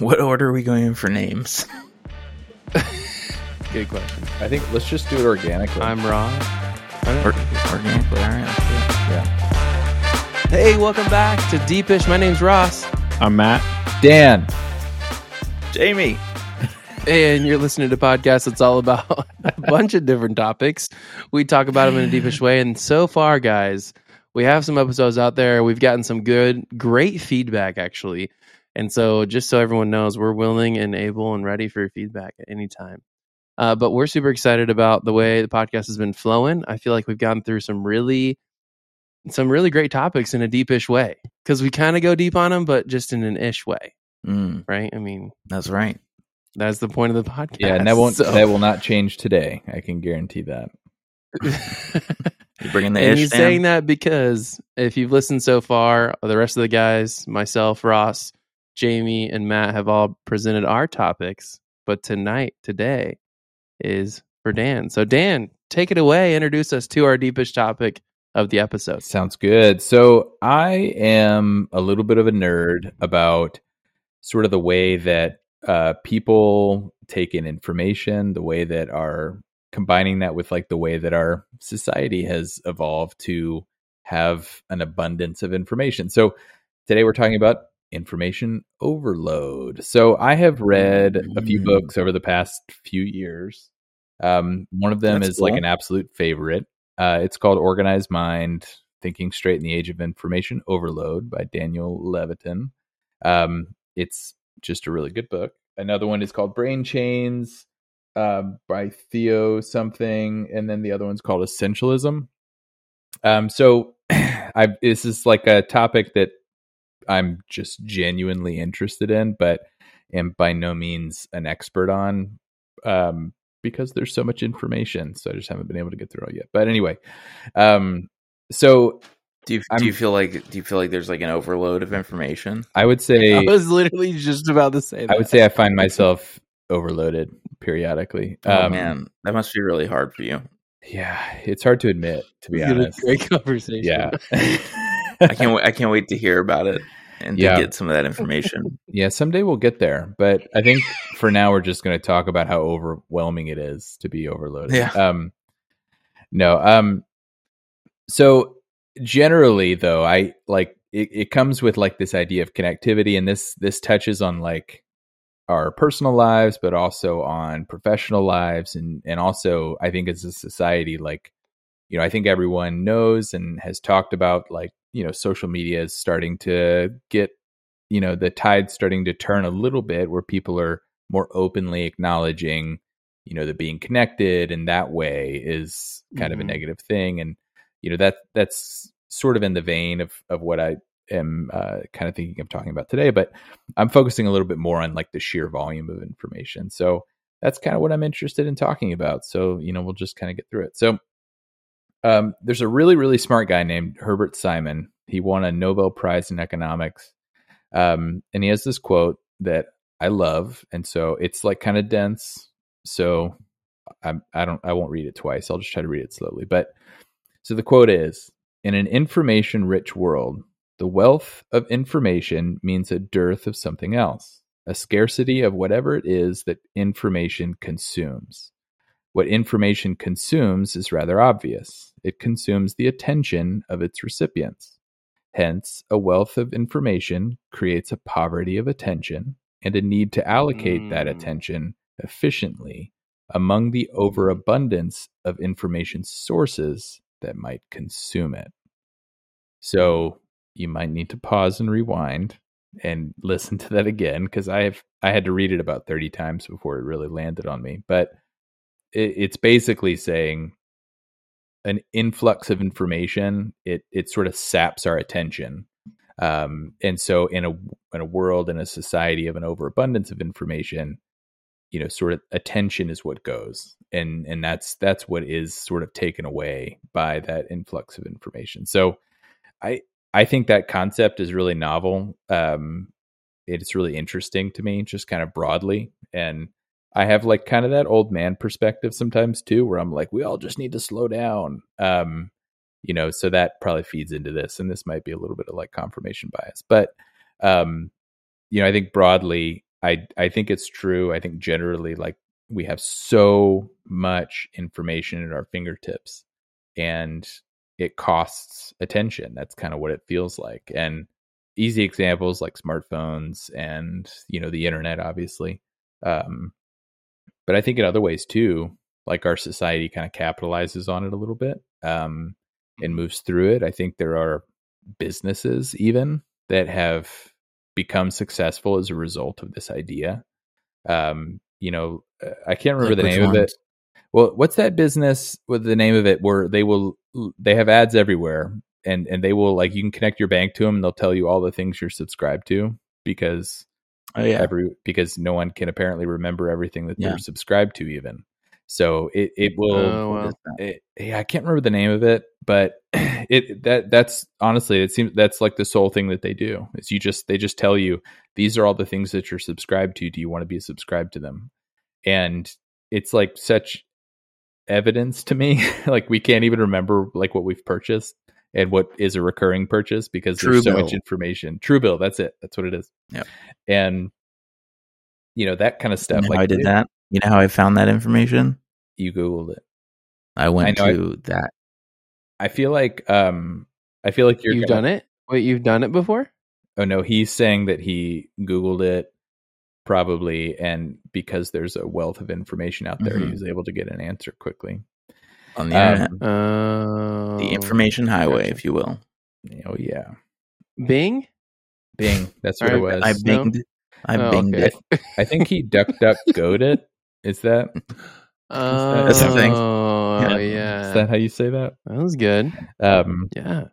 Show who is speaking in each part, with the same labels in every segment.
Speaker 1: What order are we going in for names?
Speaker 2: Good question.
Speaker 3: I think let's just do it organically.
Speaker 2: I'm Ross.
Speaker 1: Or, organically, all right. let's do it.
Speaker 3: yeah.
Speaker 2: Hey, welcome back to Deepish. My name's Ross,
Speaker 4: I'm Matt.
Speaker 3: Dan.
Speaker 1: Jamie.
Speaker 2: and you're listening to a podcast that's all about a bunch of different topics. We talk about them in a deepish way. And so far, guys, we have some episodes out there. We've gotten some good, great feedback, actually. And so, just so everyone knows, we're willing and able and ready for your feedback at any time. Uh, but we're super excited about the way the podcast has been flowing. I feel like we've gone through some really, some really great topics in a deepish way because we kind of go deep on them, but just in an ish way,
Speaker 1: Mm,
Speaker 2: right? I mean,
Speaker 1: that's right.
Speaker 2: that's the point of the podcast.
Speaker 3: Yeah, and that won't
Speaker 2: So-
Speaker 3: that will not change today. I can guarantee that.
Speaker 1: You bringing the
Speaker 2: and
Speaker 1: ish
Speaker 2: he's saying that because if you've listened so far, the rest of the guys, myself, Ross, Jamie, and Matt have all presented our topics. But tonight, today, is for Dan. So, Dan, take it away. Introduce us to our deepest topic of the episode.
Speaker 3: Sounds good. So I am a little bit of a nerd about sort of the way that uh, people take in information, the way that are combining that with like the way that our society has evolved to have an abundance of information. So today we're talking about information overload. So I have read a few
Speaker 1: Mm.
Speaker 3: books over the past few years. Um, one of them
Speaker 1: That's
Speaker 3: is like an absolute favorite. Uh, it's called Organized Mind Thinking Straight in the Age of Information Overload by Daniel Levitin. Um, it's just a really good book. Another one is called Brain Chains um, by Theo something. And then the other one's called Essentialism. Um, so I this is like a topic that I'm just genuinely interested in, but am by no means an expert on. Um, because there's so much information, so I just haven't been able to get through it yet. But anyway, um, so
Speaker 1: Do you, do you feel like do you feel like there's like an overload of information?
Speaker 3: I would say
Speaker 2: I was literally just about to say that.
Speaker 3: I would say I find myself overloaded periodically.
Speaker 1: Oh
Speaker 3: Um,
Speaker 1: man, that must be really hard for you.
Speaker 3: yeah, it's hard to admit, to be
Speaker 2: We a
Speaker 3: honest.
Speaker 2: great conversation.
Speaker 3: Yeah,
Speaker 1: I can't wait, I can't wait to hear about it and
Speaker 3: Yeah.
Speaker 1: to get some of that information.
Speaker 3: yeah. Someday we'll get there, but I think for now we're just going to talk about how overwhelming it is to be overloaded.
Speaker 1: Yeah.
Speaker 3: Um, no. Um. So generally, though, I like it, it comes with like this idea of connectivity, and this this touches on like our personal lives, but also on professional lives, and and also I think as a society, like you know, I think everyone knows and has talked about like you know, social media is starting to get you know the tide's starting to turn a little bit where people are more openly acknowledging you know that being connected in that way is kind of a
Speaker 2: Mhm.
Speaker 3: negative thing and you know that that's sort of in the vein of of what i am uh, kind of thinking of talking about today but i'm focusing a little bit more on like the sheer volume of information so that's kind of what i'm interested in talking about so you know we'll just kind of get through it so um, there's a really really smart guy named herbert simon he won a nobel prize in economics um, and he has this quote that I love, and so it's like kind of dense. So I'm, I don't, I won't read it twice. I'll just try to read it slowly. But so the quote is: "In an information-rich world, the wealth of information means a dearth of something else, a scarcity of whatever it is that information consumes." What information consumes is rather obvious. It consumes the attention of its recipients. Hence, a wealth of information creates a poverty of attention and a need to allocate that
Speaker 2: Mm.
Speaker 3: attention efficiently among the overabundance of information sources that might consume it. So, you might need to pause and rewind and listen to that again because I have I had to read it about 30 times before it really landed on me. But it, it's basically saying an influx of information it it sort of saps our attention. Um and so in a in a world in a society of an overabundance of information you know sort of attention is what goes. And and that's that's what is sort of taken away by that influx of information. So i i think that concept is really novel. Um it's really interesting to me just kind of broadly. And I have like kind of that old man perspective sometimes too, where I'm like, we all just need to slow down. Um, you know, so that probably feeds into this, and this might be a little bit of like confirmation bias, but um, you know, I think broadly, I I think it's true. I think generally like we have so much information at our fingertips and it costs attention. That's kind of what it feels like. And easy examples like smartphones and you know the internet obviously. Um but I think in other ways too, like our society kind of capitalizes on it a little bit um and moves through it. I think there are businesses even that have become successful as a result of this idea. Um, you know, uh, I can't remember
Speaker 1: Like
Speaker 3: the name of it. Well, what's that business with the name of it where they will they have ads everywhere and and they will like you can connect your bank to them and they'll tell you all the things you're subscribed to because
Speaker 1: Oh yeah.
Speaker 3: every because no one can apparently remember everything that
Speaker 1: Yeah.
Speaker 3: they're subscribed to even. So it it will
Speaker 2: Oh, wow.
Speaker 3: it, yeah, I can't remember the name of it, but it that that's honestly it seems that's like the sole thing that they do is you just they just tell you these are all the things that you're subscribed to. Do you want to be subscribed to them? And it's like such evidence to me. like we can't even remember like what we've purchased and what is a recurring purchase because there's so much
Speaker 1: Truebill.
Speaker 3: information. Truebill, that's it. That's what it is.
Speaker 1: Yep.
Speaker 3: And you know that kind of
Speaker 1: You
Speaker 3: stuff.
Speaker 1: know
Speaker 3: like
Speaker 1: how I did
Speaker 3: it-
Speaker 1: that? You know how I found that information?
Speaker 3: You googled it.
Speaker 1: I went
Speaker 3: I know I-
Speaker 1: to that.
Speaker 3: I feel like um I feel like you're
Speaker 2: You've
Speaker 3: gonna-
Speaker 2: done it? Wait, you've done it before?
Speaker 3: Oh no, he's saying that he Googled it probably, and because there's a wealth of information out there, he
Speaker 1: Mhm.
Speaker 3: was able to get an answer quickly.
Speaker 1: On the
Speaker 3: Um,
Speaker 1: internet.
Speaker 2: Oh.
Speaker 1: The information highway,
Speaker 3: gotcha.
Speaker 1: if you will.
Speaker 3: Oh yeah,
Speaker 2: Bing?
Speaker 3: Bing. That's what it was.
Speaker 1: I
Speaker 2: No?
Speaker 1: binged. I
Speaker 2: Oh,
Speaker 1: binged
Speaker 2: okay.
Speaker 1: it.
Speaker 3: I think he duck duck goat it. Is that
Speaker 2: Oh,
Speaker 1: That's the thing.
Speaker 2: Oh,
Speaker 1: Yeah.
Speaker 2: yeah.
Speaker 3: is that how you say that?
Speaker 2: that was good.
Speaker 3: Um.
Speaker 2: Yeah.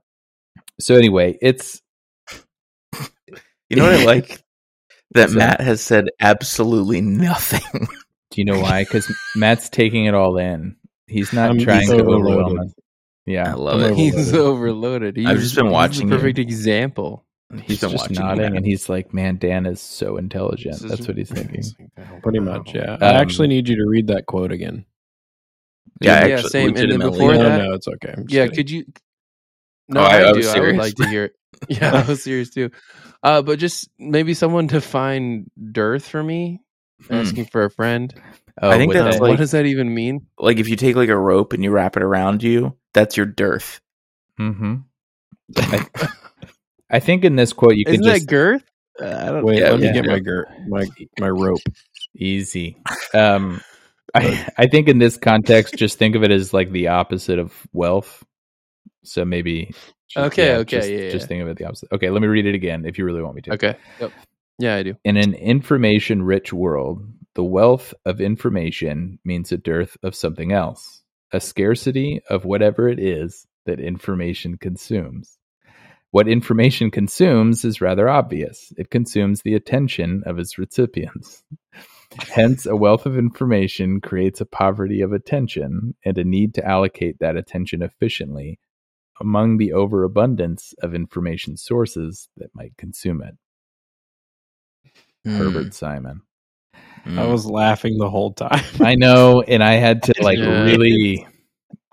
Speaker 3: So anyway, it's
Speaker 1: You know what I like? That
Speaker 3: What's that?
Speaker 1: Matt has said absolutely nothing.
Speaker 3: do you know why? Because Matt's taking it all in. He's not
Speaker 4: I'm-
Speaker 3: trying
Speaker 4: he's
Speaker 3: to overwhelm
Speaker 4: overloaded.
Speaker 3: us. Yeah,
Speaker 1: I love
Speaker 4: I'm
Speaker 1: it.
Speaker 2: He's overloaded. He's,
Speaker 1: I've just been
Speaker 2: he's
Speaker 1: watching
Speaker 2: the
Speaker 1: you.
Speaker 2: perfect example.
Speaker 3: he's
Speaker 1: been
Speaker 3: just
Speaker 1: watching
Speaker 3: nodding,
Speaker 1: Matt.
Speaker 3: and he's like, "Man, Dan is so intelligent."
Speaker 2: This
Speaker 3: That's what he's thinking.
Speaker 4: Pretty much, yeah.
Speaker 3: Um,
Speaker 4: I actually need you to read that quote again.
Speaker 1: Yeah,
Speaker 2: Yeah,
Speaker 1: actually,
Speaker 2: same. And then
Speaker 1: legitimately.
Speaker 2: before
Speaker 4: no,
Speaker 2: that-
Speaker 4: no, it's okay. I'm
Speaker 2: Yeah,
Speaker 4: kidding.
Speaker 2: could you? No,
Speaker 1: Oh,
Speaker 2: I,
Speaker 1: I- I
Speaker 2: do.
Speaker 1: was
Speaker 2: I would
Speaker 1: serious.
Speaker 2: like to hear. it. Yeah, I was serious too. Uh, but just maybe someone to find dearth for me,
Speaker 1: Hmm.
Speaker 2: asking for a friend.
Speaker 3: Oh,
Speaker 1: I think that's
Speaker 3: that-
Speaker 1: like-
Speaker 2: what does that even mean?
Speaker 1: Like if you take like a rope and you wrap it around you, that's your dearth.
Speaker 3: Mm-hmm. I, I think in this quote you could
Speaker 2: Isn't
Speaker 3: just
Speaker 2: that girth? Uh, I don't.
Speaker 4: Wait,
Speaker 1: Yeah,
Speaker 4: let me
Speaker 1: yeah.
Speaker 4: get my gir- my my rope.
Speaker 3: easy. Um, I I think in this context, just think of it as like the opposite of wealth. So maybe.
Speaker 2: Okay, okay,
Speaker 3: Just,
Speaker 2: yeah,
Speaker 3: just think of it the opposite. Okay, let me read it again if you really want me to.
Speaker 2: Okay. Yep. Yeah, I do.
Speaker 3: In an information rich world, the wealth of information means a dearth of something else, a scarcity of whatever it is that information consumes. What information consumes is rather obvious. It consumes the attention of its recipients. Hence, a wealth of information creates a poverty of attention and a need to allocate that attention efficiently among the overabundance of information sources that might consume it. Hmm. Herbert Simon.
Speaker 1: Mm.
Speaker 4: I was laughing the whole time.
Speaker 3: I know, and I had to like
Speaker 2: Yeah.
Speaker 3: really,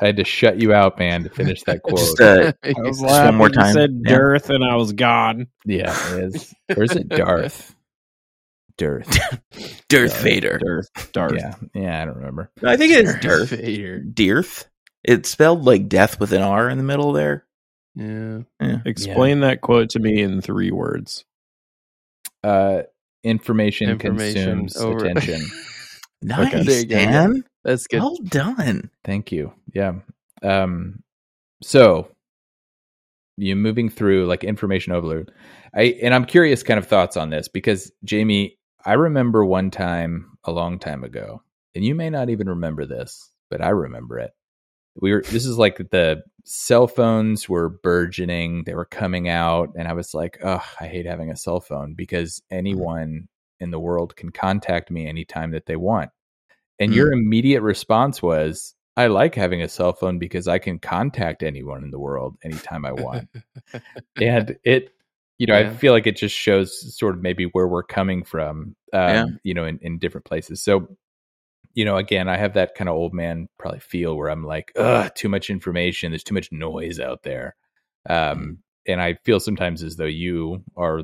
Speaker 3: I had to shut you out, man, to finish that quote.
Speaker 1: Just uh,
Speaker 4: I was
Speaker 1: Just
Speaker 4: laughing.
Speaker 1: one more
Speaker 4: You
Speaker 1: time.
Speaker 4: said
Speaker 1: Yeah.
Speaker 4: dearth, and I was gone.
Speaker 3: yeah, it is. Or is it Darth? Darth.
Speaker 1: Darth Vader.
Speaker 4: Dearth, Darth.
Speaker 3: Yeah, yeah, I don't remember.
Speaker 1: No, I think it is Darth.
Speaker 2: Vader.
Speaker 1: Dearth. It's spelled like death with an R in the middle there.
Speaker 2: Yeah.
Speaker 4: Explain that quote to me in three words.
Speaker 3: Uh, information,
Speaker 2: Information
Speaker 3: consumes
Speaker 2: over-
Speaker 3: attention.
Speaker 1: Nice,
Speaker 2: There you go.
Speaker 1: Dan.
Speaker 2: That's good.
Speaker 1: Well done.
Speaker 3: Thank you. Yeah. Um, so you're moving through like information overload. I and I'm curious kind of thoughts on this because Jamie, I remember one time a long time ago, and you may not even remember this, but I remember it. We were this is like the cell phones were burgeoning, they were coming out, and I was like, oh, I hate having a cell phone because anyone in the world can contact me anytime that they want. And
Speaker 1: Mm.
Speaker 3: your immediate response was, I like having a cell phone because I can contact anyone in the world anytime I want. and it, you know, I feel like it just shows sort of maybe where we're coming from, um,
Speaker 1: Yeah.
Speaker 3: you know, in, in different places. So, you know, again, I have that kind of old man probably feel where I'm like, ugh, too much information. There's too much noise out there. Um, and I feel sometimes as though you are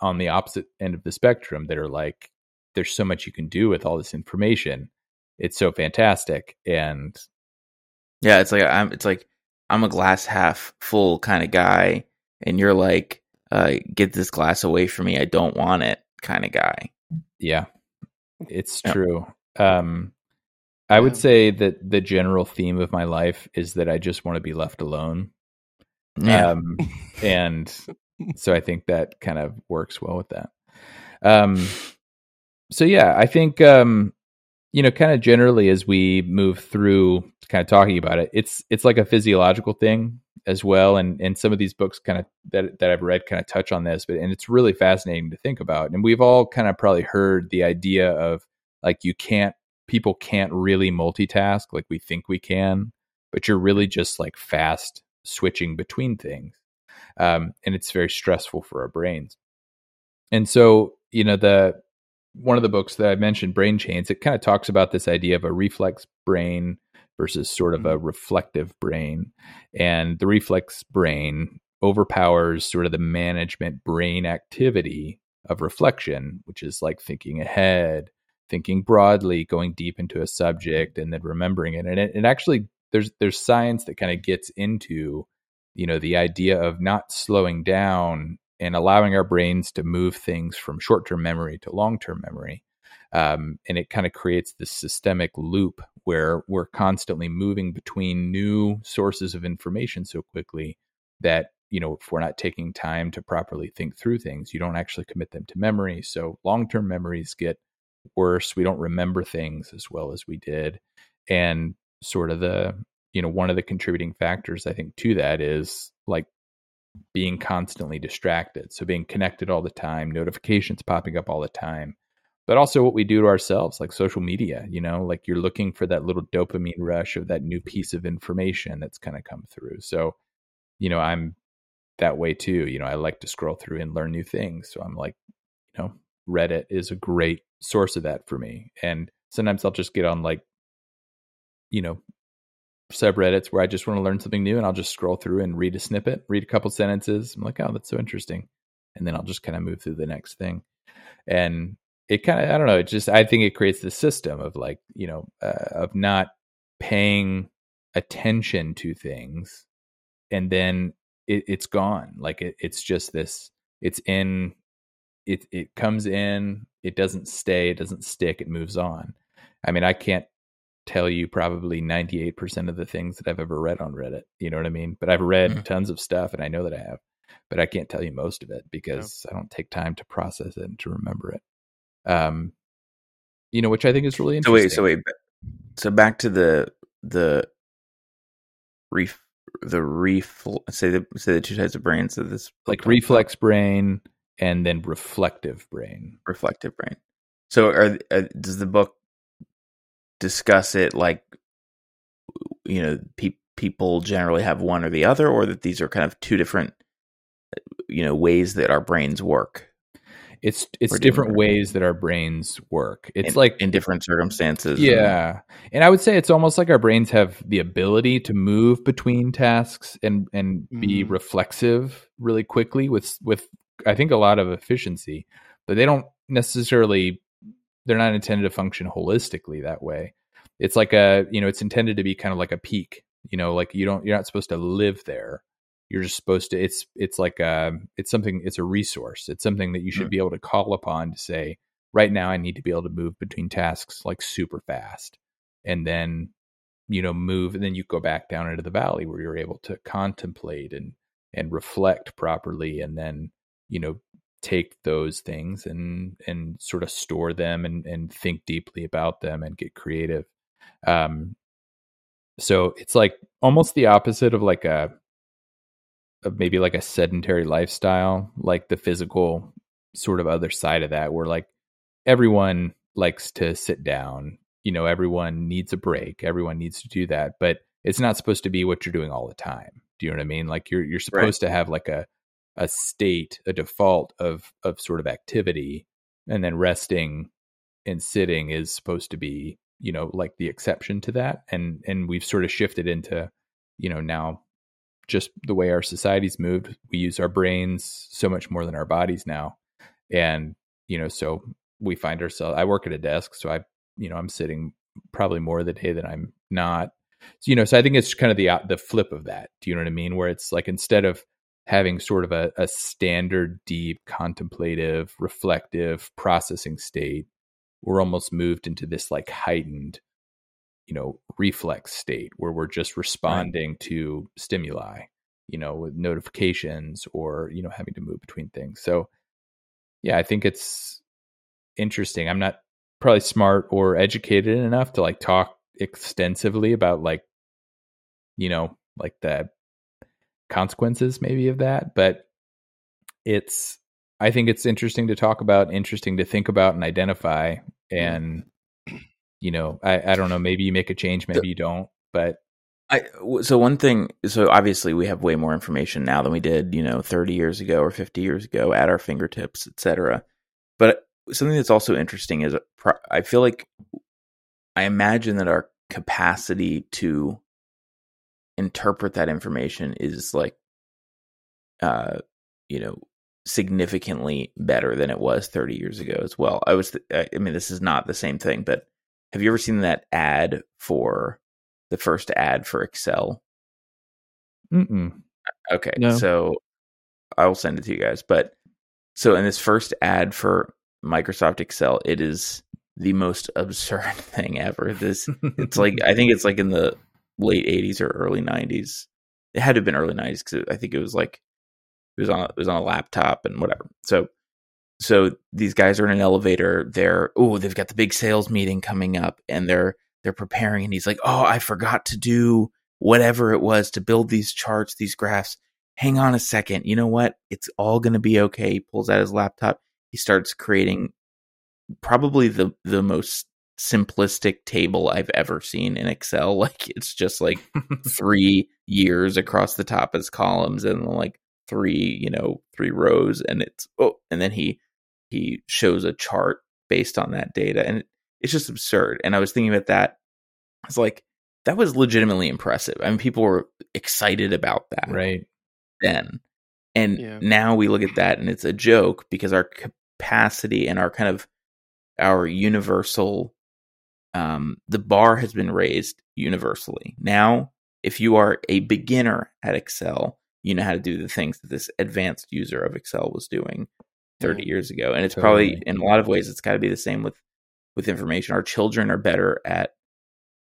Speaker 3: on the opposite end of the spectrum that are like, there's so much you can do with all this information. It's so fantastic. And
Speaker 1: Yeah, it's like I'm it's like I'm a glass half full kind of guy and you're like uh get this glass away from me. I don't want it kind of guy.
Speaker 3: yeah, it's
Speaker 1: Yeah.
Speaker 3: true. Um, I would say that the general theme of my life is that I just want to be left alone.
Speaker 1: Yeah.
Speaker 3: Um, and so I think that kind of works well with that. Um, so yeah, I think um, you know, kind of generally as we move through, kind of talking about it, it's it's like a physiological thing as well, and and some of these books kind of that that I've read kind of touch on this, but and it's really fascinating to think about, and we've all kind of probably heard the idea of like you can't people can't really multitask like we think we can, but you're really just like fast switching between things um, and it's very stressful for our brains. And so, you know, the one of the books that I mentioned, Brain Chains, it kind of talks about this idea of a reflex brain versus sort of a reflective brain, and the reflex brain overpowers sort of the management brain activity of reflection, which is like thinking ahead, thinking broadly, going deep into a subject, and then remembering it. And it, it actually there's there's science that kind of gets into you know the idea of not slowing down and allowing our brains to move things from short-term memory to long-term memory um, and it kind of creates this systemic loop where we're constantly moving between new sources of information so quickly that you know if we're not taking time to properly think through things you don't actually commit them to memory so long-term memories get worse we don't remember things as well as we did and sort of the you know one of the contributing factors i think to that is like being constantly distracted so being connected all the time notifications popping up all the time but also what we do to ourselves like social media you know like you're looking for that little dopamine rush of that new piece of information that's kind of come through so you know i'm that way too you know i like to scroll through and learn new things so i'm like reddit is a great source of that for me and sometimes i'll just get on like you know subreddits where I just want to learn something new and I'll just scroll through and read a snippet, read a couple sentences. I'm like, oh, that's so interesting. And then I'll just kind of move through the next thing. And it kind of, I don't know, it just, I think it creates this system of like, you know, uh, of not paying attention to things and then it, it's gone. Like it, it's just this, it's in, it, it comes in, it doesn't stay, it doesn't stick, it moves on. I mean, I can't tell you probably 98% of the things that I've ever read on Reddit. You know what I mean? But I've read
Speaker 1: Mhm.
Speaker 3: tons of stuff and I know that I have, but I can't tell you most of it because I don't take time to process it and to remember it. Um, you know, which I think is really
Speaker 1: So
Speaker 3: interesting.
Speaker 1: wait, so wait. So back to the the ref the refl say the say the two types of brains that this
Speaker 3: like reflex brain and then reflective brain.
Speaker 1: reflective brain. So are, uh does the book discuss it like you know pe- people generally have one or the other or that these are kind of two different you know ways that our brains work
Speaker 3: It's it's different
Speaker 1: different.
Speaker 3: ways that our brains work. It's
Speaker 1: in,
Speaker 3: like
Speaker 1: in different circumstances
Speaker 3: Yeah. And I would say it's almost like our brains have the ability to move between tasks and and be
Speaker 2: Mhm.
Speaker 3: reflexive really quickly with with I think a lot of efficiency, but they don't necessarily they're not intended to function holistically that way. It's like a, you know, it's intended to be kind of like a peak, you know, like you don't you're not supposed to live there. You're just supposed to it's it's like a it's something it's a resource. It's something that you should
Speaker 1: Mm.
Speaker 3: be able to call upon to say, right now I need to be able to move between tasks like super fast and then you know move and then you go back down into the valley where you're able to contemplate and and reflect properly and then you know take those things and and sort of store them and and think deeply about them and get creative. Um so it's like almost the opposite of like a of maybe like a sedentary lifestyle like the physical sort of other side of that where like everyone likes to sit down you know everyone needs a break everyone needs to do that but it's not supposed to be what you're doing all the time do you know what i mean? Like you're you're supposed to have like a a state a default of of sort of activity and then resting and sitting is supposed to be you know like the exception to that and and we've sort of shifted into you know now just the way our society's moved we use our brains so much more than our bodies now and you know so we find ourselves. I work at a desk, so I, you know, I'm sitting probably more the day than I'm not. So, you know, so I think it's kind of the uh, the flip of that. Do you know what I mean? Where it's like instead of having sort of a, a standard, deep, contemplative, reflective processing state, we're almost moved into this like heightened, you know, reflex state where we're just responding right. to stimuli, you know, with notifications or you know having to move between things. So, yeah, I think it's interesting. I'm not probably smart or educated enough to like talk extensively about like you know like the consequences maybe of that but it's i think it's interesting to talk about interesting to think about and identify mm-hmm. and you know i i don't know maybe you make a change maybe you don't but
Speaker 1: I so one thing so obviously we have way more information now than we did you know 30 years ago or 50 years ago at our fingertips etc but something that's also interesting is I feel like I imagine that our capacity to interpret that information is like uh you know significantly better than it was 30 years ago as well. I was th- I mean this is not the same thing but have you ever seen that ad for the first ad for Excel?
Speaker 3: Mm-mm.
Speaker 1: Okay. No. So I will send it to you guys but so in this first ad for Microsoft Excel, it is the most absurd thing ever. This it's like I think it's like in the late 80s or early 90s. It had to have been early 90s because I think it was like it was on it was on a laptop and whatever. So so these guys are in an elevator. They're oh they've got the big sales meeting coming up and they're they're preparing and he's like oh I forgot to do whatever it was to build these charts these graphs. Hang on a second. You know what? It's all going to be okay. He pulls out his laptop he starts creating probably the the most simplistic table I've ever seen in Excel. Like it's just like three years across the top as columns and like three, you know, three rows and it's oh and then he he shows a chart based on that data and it's just absurd. And I was thinking about that. It's like that was legitimately impressive. I mean people were excited about that.
Speaker 3: Right.
Speaker 1: Then. And yeah. now we look at that and it's a joke because our capacity and our kind of our universal um, the bar has been raised universally. Now, if you are a beginner at Excel, you know how to do the things that this advanced user of Excel was doing 30 yeah. years ago. And it's totally. probably in a lot of ways it's got to be the same with with information. Our children are better at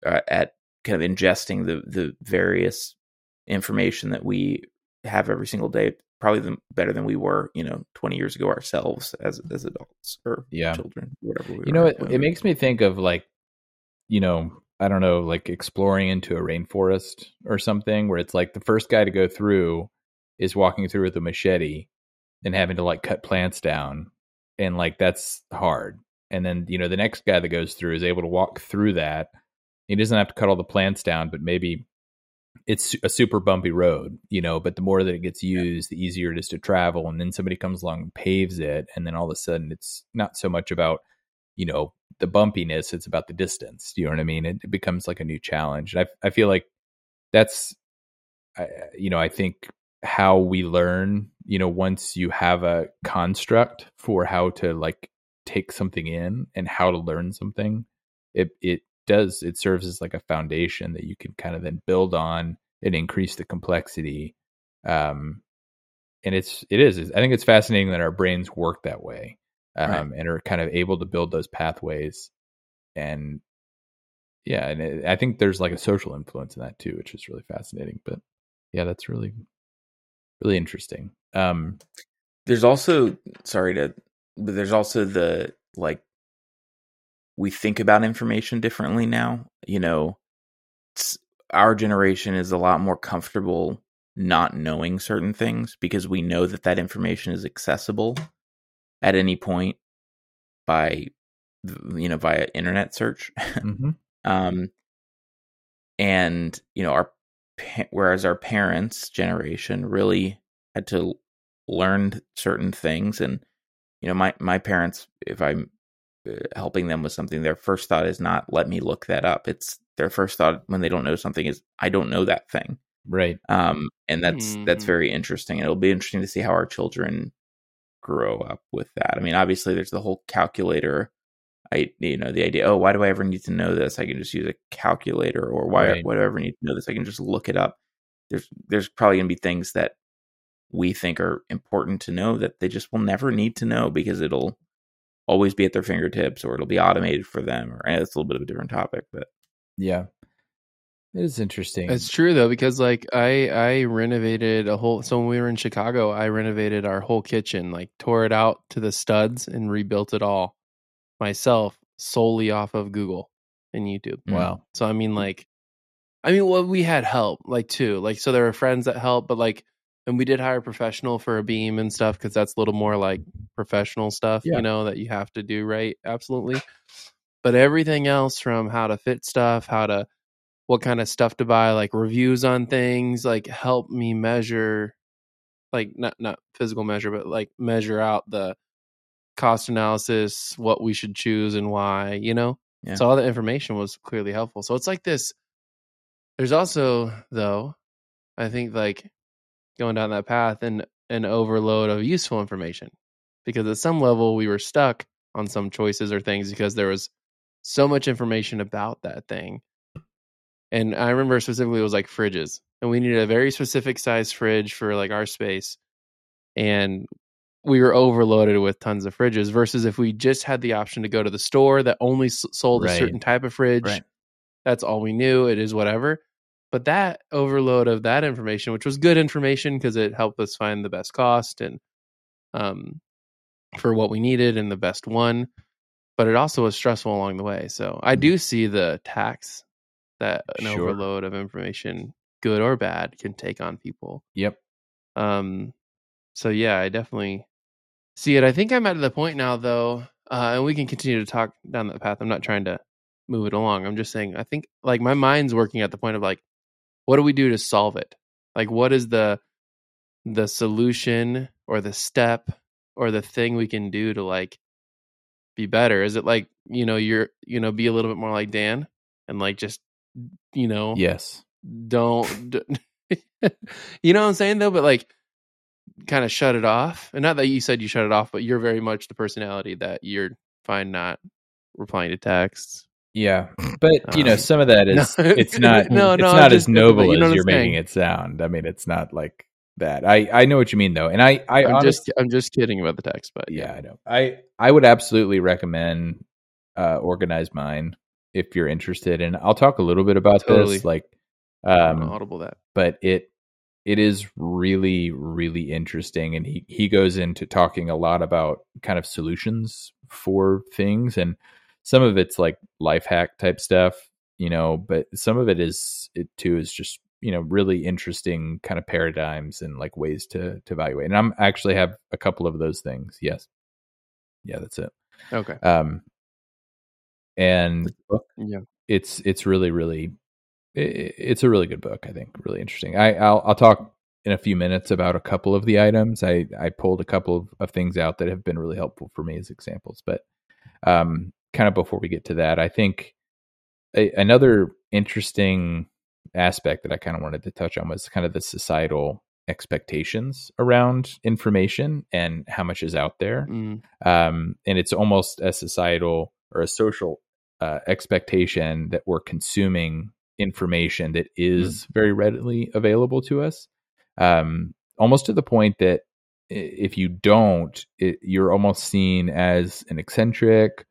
Speaker 1: uh, at kind of ingesting the the various information that we have every single day probably the, better than we were, you know, 20 years ago ourselves as as adults or
Speaker 3: yeah.
Speaker 1: children, whatever. We
Speaker 3: you know, it, it makes me think of like, you know, I don't know, like exploring into a rainforest or something where it's like the first guy to go through is walking through with a machete and having to like cut plants down. And like that's hard. And then, you know, the next guy that goes through is able to walk through that. He doesn't have to cut all the plants down, but maybe it's a super bumpy road, you know, but the more that it gets used, the easier it is to travel. And then somebody comes along and paves it. And then all of a sudden it's not so much about, you know, the bumpiness, it's about the distance. Do you know what I mean? It, it becomes like a new challenge. And I, I feel like that's, uh, you know, I think how we learn, you know, once you have a construct for how to like take something in and how to learn something, it, it does it serves as like a foundation that you can kind of then build on and increase the complexity um and it's it is i think it's fascinating that our brains work that way um right. and are kind of able to build those pathways and yeah and it, i think there's like a social influence in that too which is really fascinating but yeah that's really really interesting um
Speaker 1: there's also sorry to but there's also the like we think about information differently now. You know, our generation is a lot more comfortable not knowing certain things because we know that that information is accessible at any point by you know via internet search mm-hmm. um and you know our whereas our parents generation really had to learn certain things and you know my my parents if i'm uh, helping them with something, their first thought is not let me look that up. It's their first thought when they don't know something is I don't know that thing.
Speaker 3: Right.
Speaker 1: Um, and that's mm-hmm. that's very interesting. It'll be interesting to see how our children grow up with that. I mean, obviously, there's the whole calculator. I you know the idea. Oh, why do I ever need to know this? I can just use a calculator, or why
Speaker 3: Right.
Speaker 1: I need to know this? I can just look it up. There's there's probably gonna be things that we think are important to know that they just will never need to know because it'll always be at their fingertips or it'll be automated for them. Or eh, it's a little bit of a different topic, but
Speaker 3: Yeah. It is interesting.
Speaker 2: It's true though because like I I renovated a whole so when we were in Chicago I renovated our whole kitchen like tore it out to the studs and rebuilt it all myself solely off of Google and YouTube. Hmm.
Speaker 3: wow.
Speaker 2: So I mean like I mean well we had help like too like so there were friends that helped but like and we did hire a professional for a beam and stuff because that's a little more like professional stuff
Speaker 3: Yeah.
Speaker 2: you know that you have to do right absolutely but everything else from how to fit stuff how to what kind of stuff to buy like reviews on things like help me measure like not not physical measure but like measure out the cost analysis what we should choose and why you know?
Speaker 1: Yeah.
Speaker 2: so all the information was clearly helpful. So it's like this there's also though i think like going down that path and an overload of useful information because at some level we were stuck on some choices or things because there was so much information about that thing and i remember specifically it was like fridges and we needed a very specific size fridge for like our space and we were overloaded with tons of fridges versus if we just had the option to go to the store that only sold a certain type of fridge
Speaker 1: Right.
Speaker 2: that's all we knew it is whatever. But that overload of that information which was good information because it helped us find the best cost and um for what we needed and the best one but it also was stressful along the way so i do see the tax that an
Speaker 3: Sure.
Speaker 2: overload of information good or bad can take on people
Speaker 3: Yep.
Speaker 2: um, so yeah, I definitely see it. I think I'm at the point now, though, uh, and we can continue to talk down that path. I'm not trying to move it along. I'm just saying, I think like my mind's working at the point of like, what do we do to solve it? Like, what is the the solution or the step or the thing we can do to like be better? Is it like you know you're you know be a little bit more like Dan and like just you know
Speaker 3: Yes.
Speaker 2: don't d- you know what i'm saying though but like kind of shut it off and not that you said you shut it off but you're very much the personality that you're fine not replying to texts
Speaker 3: Yeah. But you know,
Speaker 2: Um,
Speaker 3: some of that is
Speaker 2: no.
Speaker 3: it's not
Speaker 2: No,
Speaker 3: it's
Speaker 2: no,
Speaker 3: not
Speaker 2: just
Speaker 3: as noble
Speaker 2: you know
Speaker 3: as you're
Speaker 2: I'm
Speaker 3: making it sound. I mean, it's not like that. I I know what you mean though. And I I
Speaker 2: i'm
Speaker 3: honest-
Speaker 2: just i'm just kidding about the text but
Speaker 3: yeah, I know. I I would absolutely recommend uh Organized Mind if you're interested and I'll talk a little bit about
Speaker 2: Totally.
Speaker 3: this like um
Speaker 2: audible that.
Speaker 3: but it it is really really interesting and he he goes into talking a lot about kind of solutions for things and some of it's like life hack type stuff you know but some of it is it too is just you know really interesting kind of paradigms and like ways to to evaluate and i'm I actually have a couple of those things yes. Yeah that's it.
Speaker 2: Okay.
Speaker 3: Um and
Speaker 2: yeah.
Speaker 3: it's it's really really i- i- it's a really good book i think really interesting. I i'll, I'll talk in a few minutes about a couple of the items. I i pulled a couple of, of things out that have been really helpful for me as examples but um kind of before we get to that i think a, another interesting aspect that i kind of wanted to touch on was kind of the societal expectations around information and how much is out there.
Speaker 2: Mm,
Speaker 3: um, and it's almost a societal or a social uh, expectation that we're consuming information that is very readily available to us, um, almost to the point that if you don't, it, you're almost seen as an eccentric,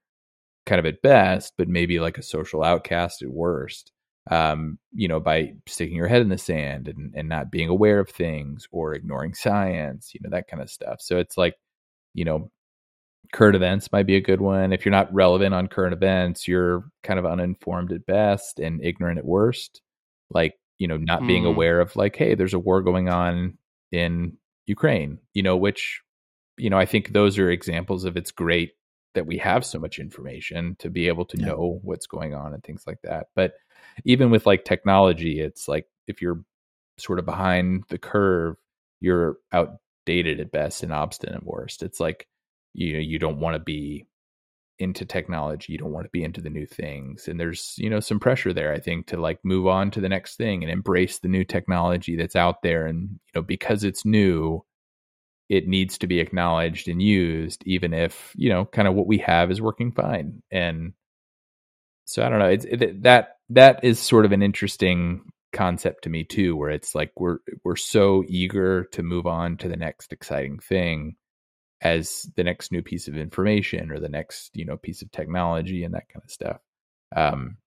Speaker 3: kind of at best, but maybe like a social outcast at worst. Um, you know, by sticking your head in the sand and, and not being aware of things or ignoring science, you know, that kind of stuff. So it's like, you know, current events might be a good one. If you're not relevant on current events, you're kind of uninformed at best and ignorant at worst. Like, you know, not being
Speaker 2: Mm.
Speaker 3: aware of like, hey, there's a war going on in Ukraine, you know, which, you know, I think those are examples of it's great that we have so much information to be able to
Speaker 1: Yeah.
Speaker 3: know what's going on and things like that. But even with like technology, it's like if you're sort of behind the curve, you're outdated at best and obstinate at worst. It's like you you don't want to be into technology you don't want to be into the new things and there's you know some pressure there i think to like move on to the next thing and embrace the new technology that's out there and you know because it's new it needs to be acknowledged and used, even if you know kind of what we have is working fine. And so I don't know. It's it, that that is sort of an interesting concept to me too, where it's like we're we're so eager to move on to the next exciting thing as the next new piece of information or the next you know piece of technology and that kind of stuff. Um,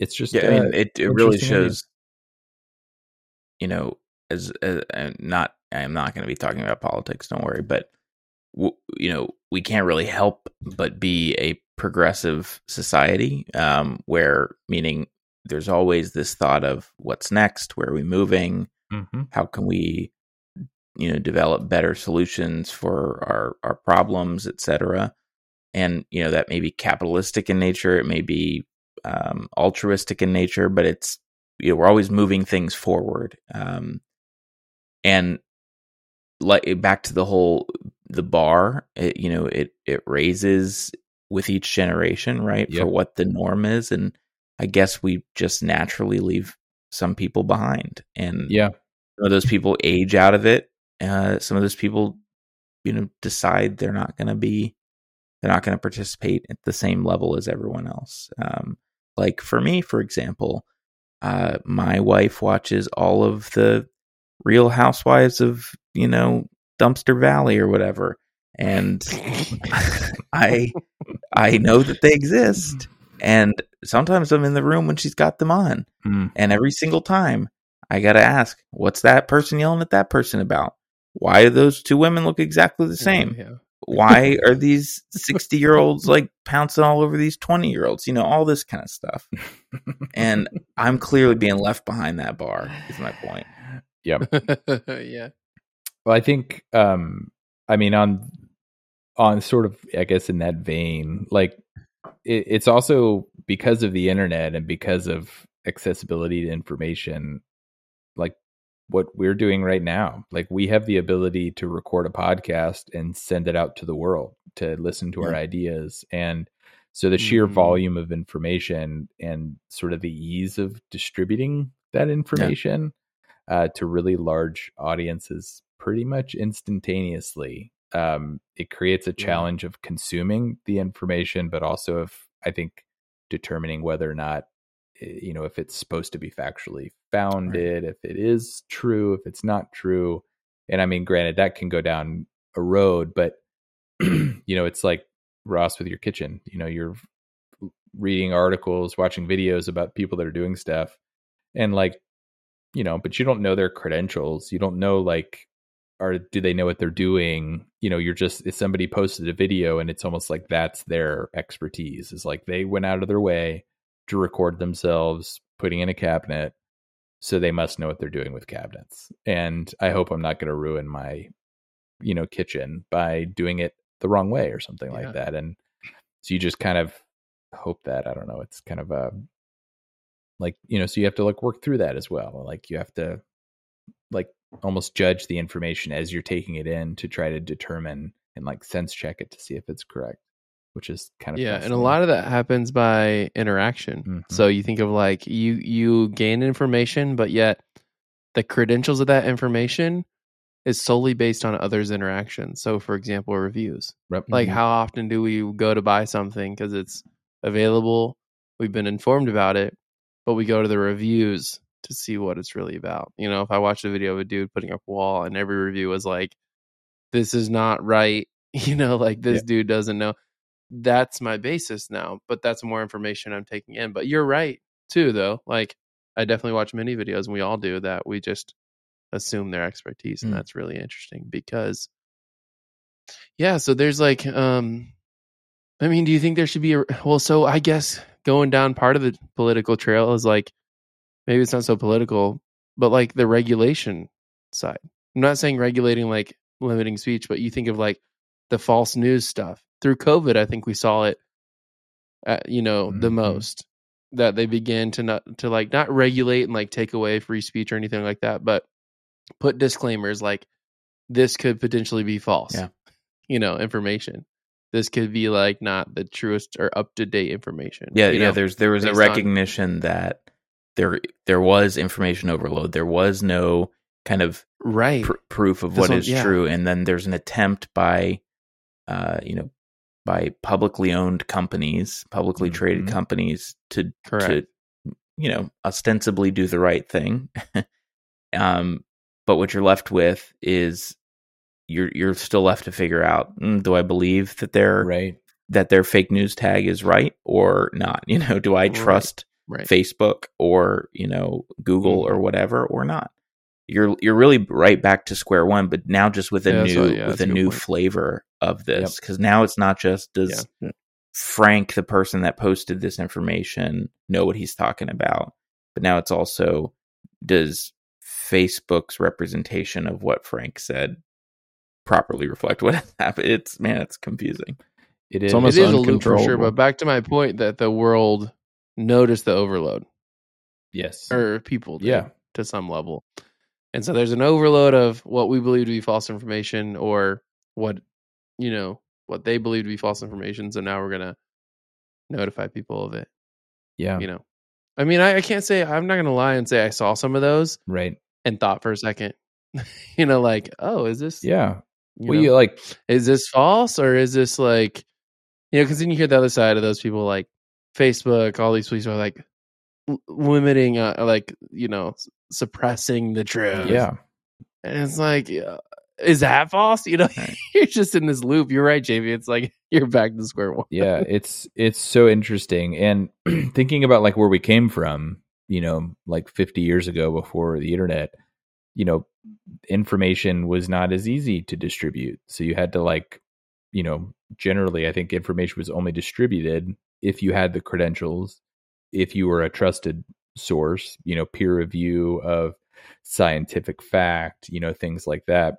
Speaker 3: it's just
Speaker 1: yeah, I
Speaker 3: uh,
Speaker 1: mean, it, it really shows, you know, as, as and not, I'm not going to be talking about politics, don't worry, but, w- you know, we can't really help but be a progressive society, um, where, meaning there's always this thought of what's next, where are we moving,
Speaker 3: Mhm.
Speaker 1: how can we, you know, develop better solutions for our, our problems, et cetera. And, you know, that may be capitalistic in nature, it may be um, altruistic in nature, but it's you know we're always moving things forward. Um, and like back to the whole the bar, it, you know, it it raises with each generation, right,
Speaker 3: Yep.
Speaker 1: for what the norm is, and I guess we just naturally leave some people behind, and
Speaker 3: Yeah,
Speaker 1: those people age out of it. Uh, some of those people, you know, decide they're not going to be, they're not going to participate at the same level as everyone else. Um, like for me, for example, uh, my wife watches all of the Real Housewives of, you know, Dumpster Valley or whatever, and I, I know that they exist, and sometimes I'm in the room when she's got them on.
Speaker 3: Mm.
Speaker 1: And every single time I got to ask, what's that person yelling at that person about? Why do those two women look exactly the same?
Speaker 2: Yeah.
Speaker 1: Why are these 60 year olds like pouncing all over these 20 year olds? You know, all this kind of stuff. And I'm clearly being left behind that bar, is my point. Yep.
Speaker 2: yeah.
Speaker 3: Well, I think, um, I mean, on on sort of, I guess, in that vein, like it, it's also because of the internet and because of accessibility to information, what we're doing right now. Like we have the ability to record a podcast and send it out to the world to listen to our ideas, and so the sheer
Speaker 2: Mhm.
Speaker 3: volume of information and sort of the ease of distributing that information uh, to really large audiences pretty much instantaneously. Um, it creates a
Speaker 2: Yeah.
Speaker 3: challenge of consuming the information, but also of I think determining whether or not eh, you know if it's supposed to be factually founded, if it is true, if it's not true. And I mean, granted, that can go down a road, but you know, it's like Ross with your kitchen. You know, you're reading articles, watching videos about people that are doing stuff, and like you know, but you don't know their credentials. You don't know like or do they know what they're doing? You know, you're just if somebody posted a video and it's almost like that's their expertise. Is like they went out of their way to record themselves putting in a cabinet, so they must know what they're doing with cabinets. And I hope I'm not going to ruin my you know kitchen by doing it the wrong way or something
Speaker 2: Yeah.
Speaker 3: like that. And so you just kind of hope that I don't know. It's kind of a like you know so you have to like work through that as well like you have to like almost judge the information as you're taking it in to try to determine and like sense check it to see if it's correct which is kind of
Speaker 2: yeah and a lot of that happens by interaction.
Speaker 3: Mhm.
Speaker 2: so you think of like you you gain information but yet the credentials of that information is solely based on others interactions. So for example reviews.
Speaker 3: Rep-
Speaker 2: like how often do we go to buy something because it's available we've been informed about it but we go to the reviews to see what it's really about. You know if i watched a video of a dude putting up a wall and every review was like this is not right you know like this
Speaker 3: Yeah.
Speaker 2: dude doesn't know that's my basis now but that's more information i'm taking in but you're right too though like i definitely watch many videos and we all do that we just assume their expertise and
Speaker 1: Mm.
Speaker 2: that's really interesting because yeah so there's like um i mean do you think there should be a well so i guess going down part of the political trail is like maybe it's not so political but like the regulation side i'm not saying regulating like limiting speech but you think of like the false news stuff through covid i think we saw it at, you know the
Speaker 3: Mhm.
Speaker 2: most that they began to not to like not regulate and like take away free speech or anything like that but put disclaimers like this could potentially be false
Speaker 1: Yeah.
Speaker 2: you know information this could be like not the truest or up to date information
Speaker 1: Yeah,
Speaker 2: you
Speaker 1: yeah.
Speaker 2: know?
Speaker 1: There's there was a
Speaker 2: based on-
Speaker 1: recognition that there there was information overload. There was no kind of
Speaker 2: right.
Speaker 1: pr- proof of
Speaker 2: This
Speaker 1: what
Speaker 2: one-
Speaker 1: is
Speaker 2: yeah.
Speaker 1: true, and then there's an attempt by, uh, you know, by publicly owned companies, publicly traded
Speaker 3: Mhm.
Speaker 1: companies to
Speaker 2: Correct.
Speaker 1: to you know ostensibly do the right thing. um, but what you're left with is you're you're still left to figure out: mm, do I believe that their
Speaker 3: right.
Speaker 1: that their fake news tag is right or not? You know, do I trust
Speaker 2: right.
Speaker 1: Facebook or you know Google
Speaker 2: Mm-hmm.
Speaker 1: or whatever or not. You're you're really right back to square one, but now just with a
Speaker 2: Yeah,
Speaker 1: new
Speaker 2: right, yeah,
Speaker 1: with a
Speaker 2: a
Speaker 1: new
Speaker 2: point.
Speaker 1: flavor of this because now it's not just does
Speaker 4: Yeah.
Speaker 1: Frank, the person that posted this information, know what he's talking about, but now it's also does Facebook's representation of what Frank said properly reflect what happened? It's man, it's confusing.
Speaker 3: It
Speaker 4: It's almost
Speaker 2: it is a loop for sure. But back to my point that the world noticed the overload,
Speaker 3: yes.
Speaker 2: or people did
Speaker 3: Yeah.
Speaker 2: to some level. And so there's an overload of what we believe to be false information or what, you know, what they believe to be false information. So now we're going to notify people of it,
Speaker 3: Yeah.
Speaker 2: you know. I mean, I, I can't say, I'm not going to lie and say I saw some of those
Speaker 3: Right.
Speaker 2: and thought for a second, you know, like, oh, is this,
Speaker 3: Yeah.
Speaker 2: you
Speaker 3: well,
Speaker 2: know,
Speaker 3: you like
Speaker 2: is this false or is this like, you know, because then you hear the other side of those people like Facebook, all these people are like l- limiting, uh, like, you know, suppressing the truth.
Speaker 3: yeah.
Speaker 2: And it's like, is that false? You know,
Speaker 1: Right.
Speaker 2: you're just in this loop. You're right, Jamie. It's like you're back to square one.
Speaker 3: yeah it's it's so interesting and thinking about like where we came from you know like 50 years ago before the internet you know information was not as easy to distribute so you had to like you know generally i think information was only distributed if you had the credentials if you were a trusted source you know peer review of scientific fact you know things like that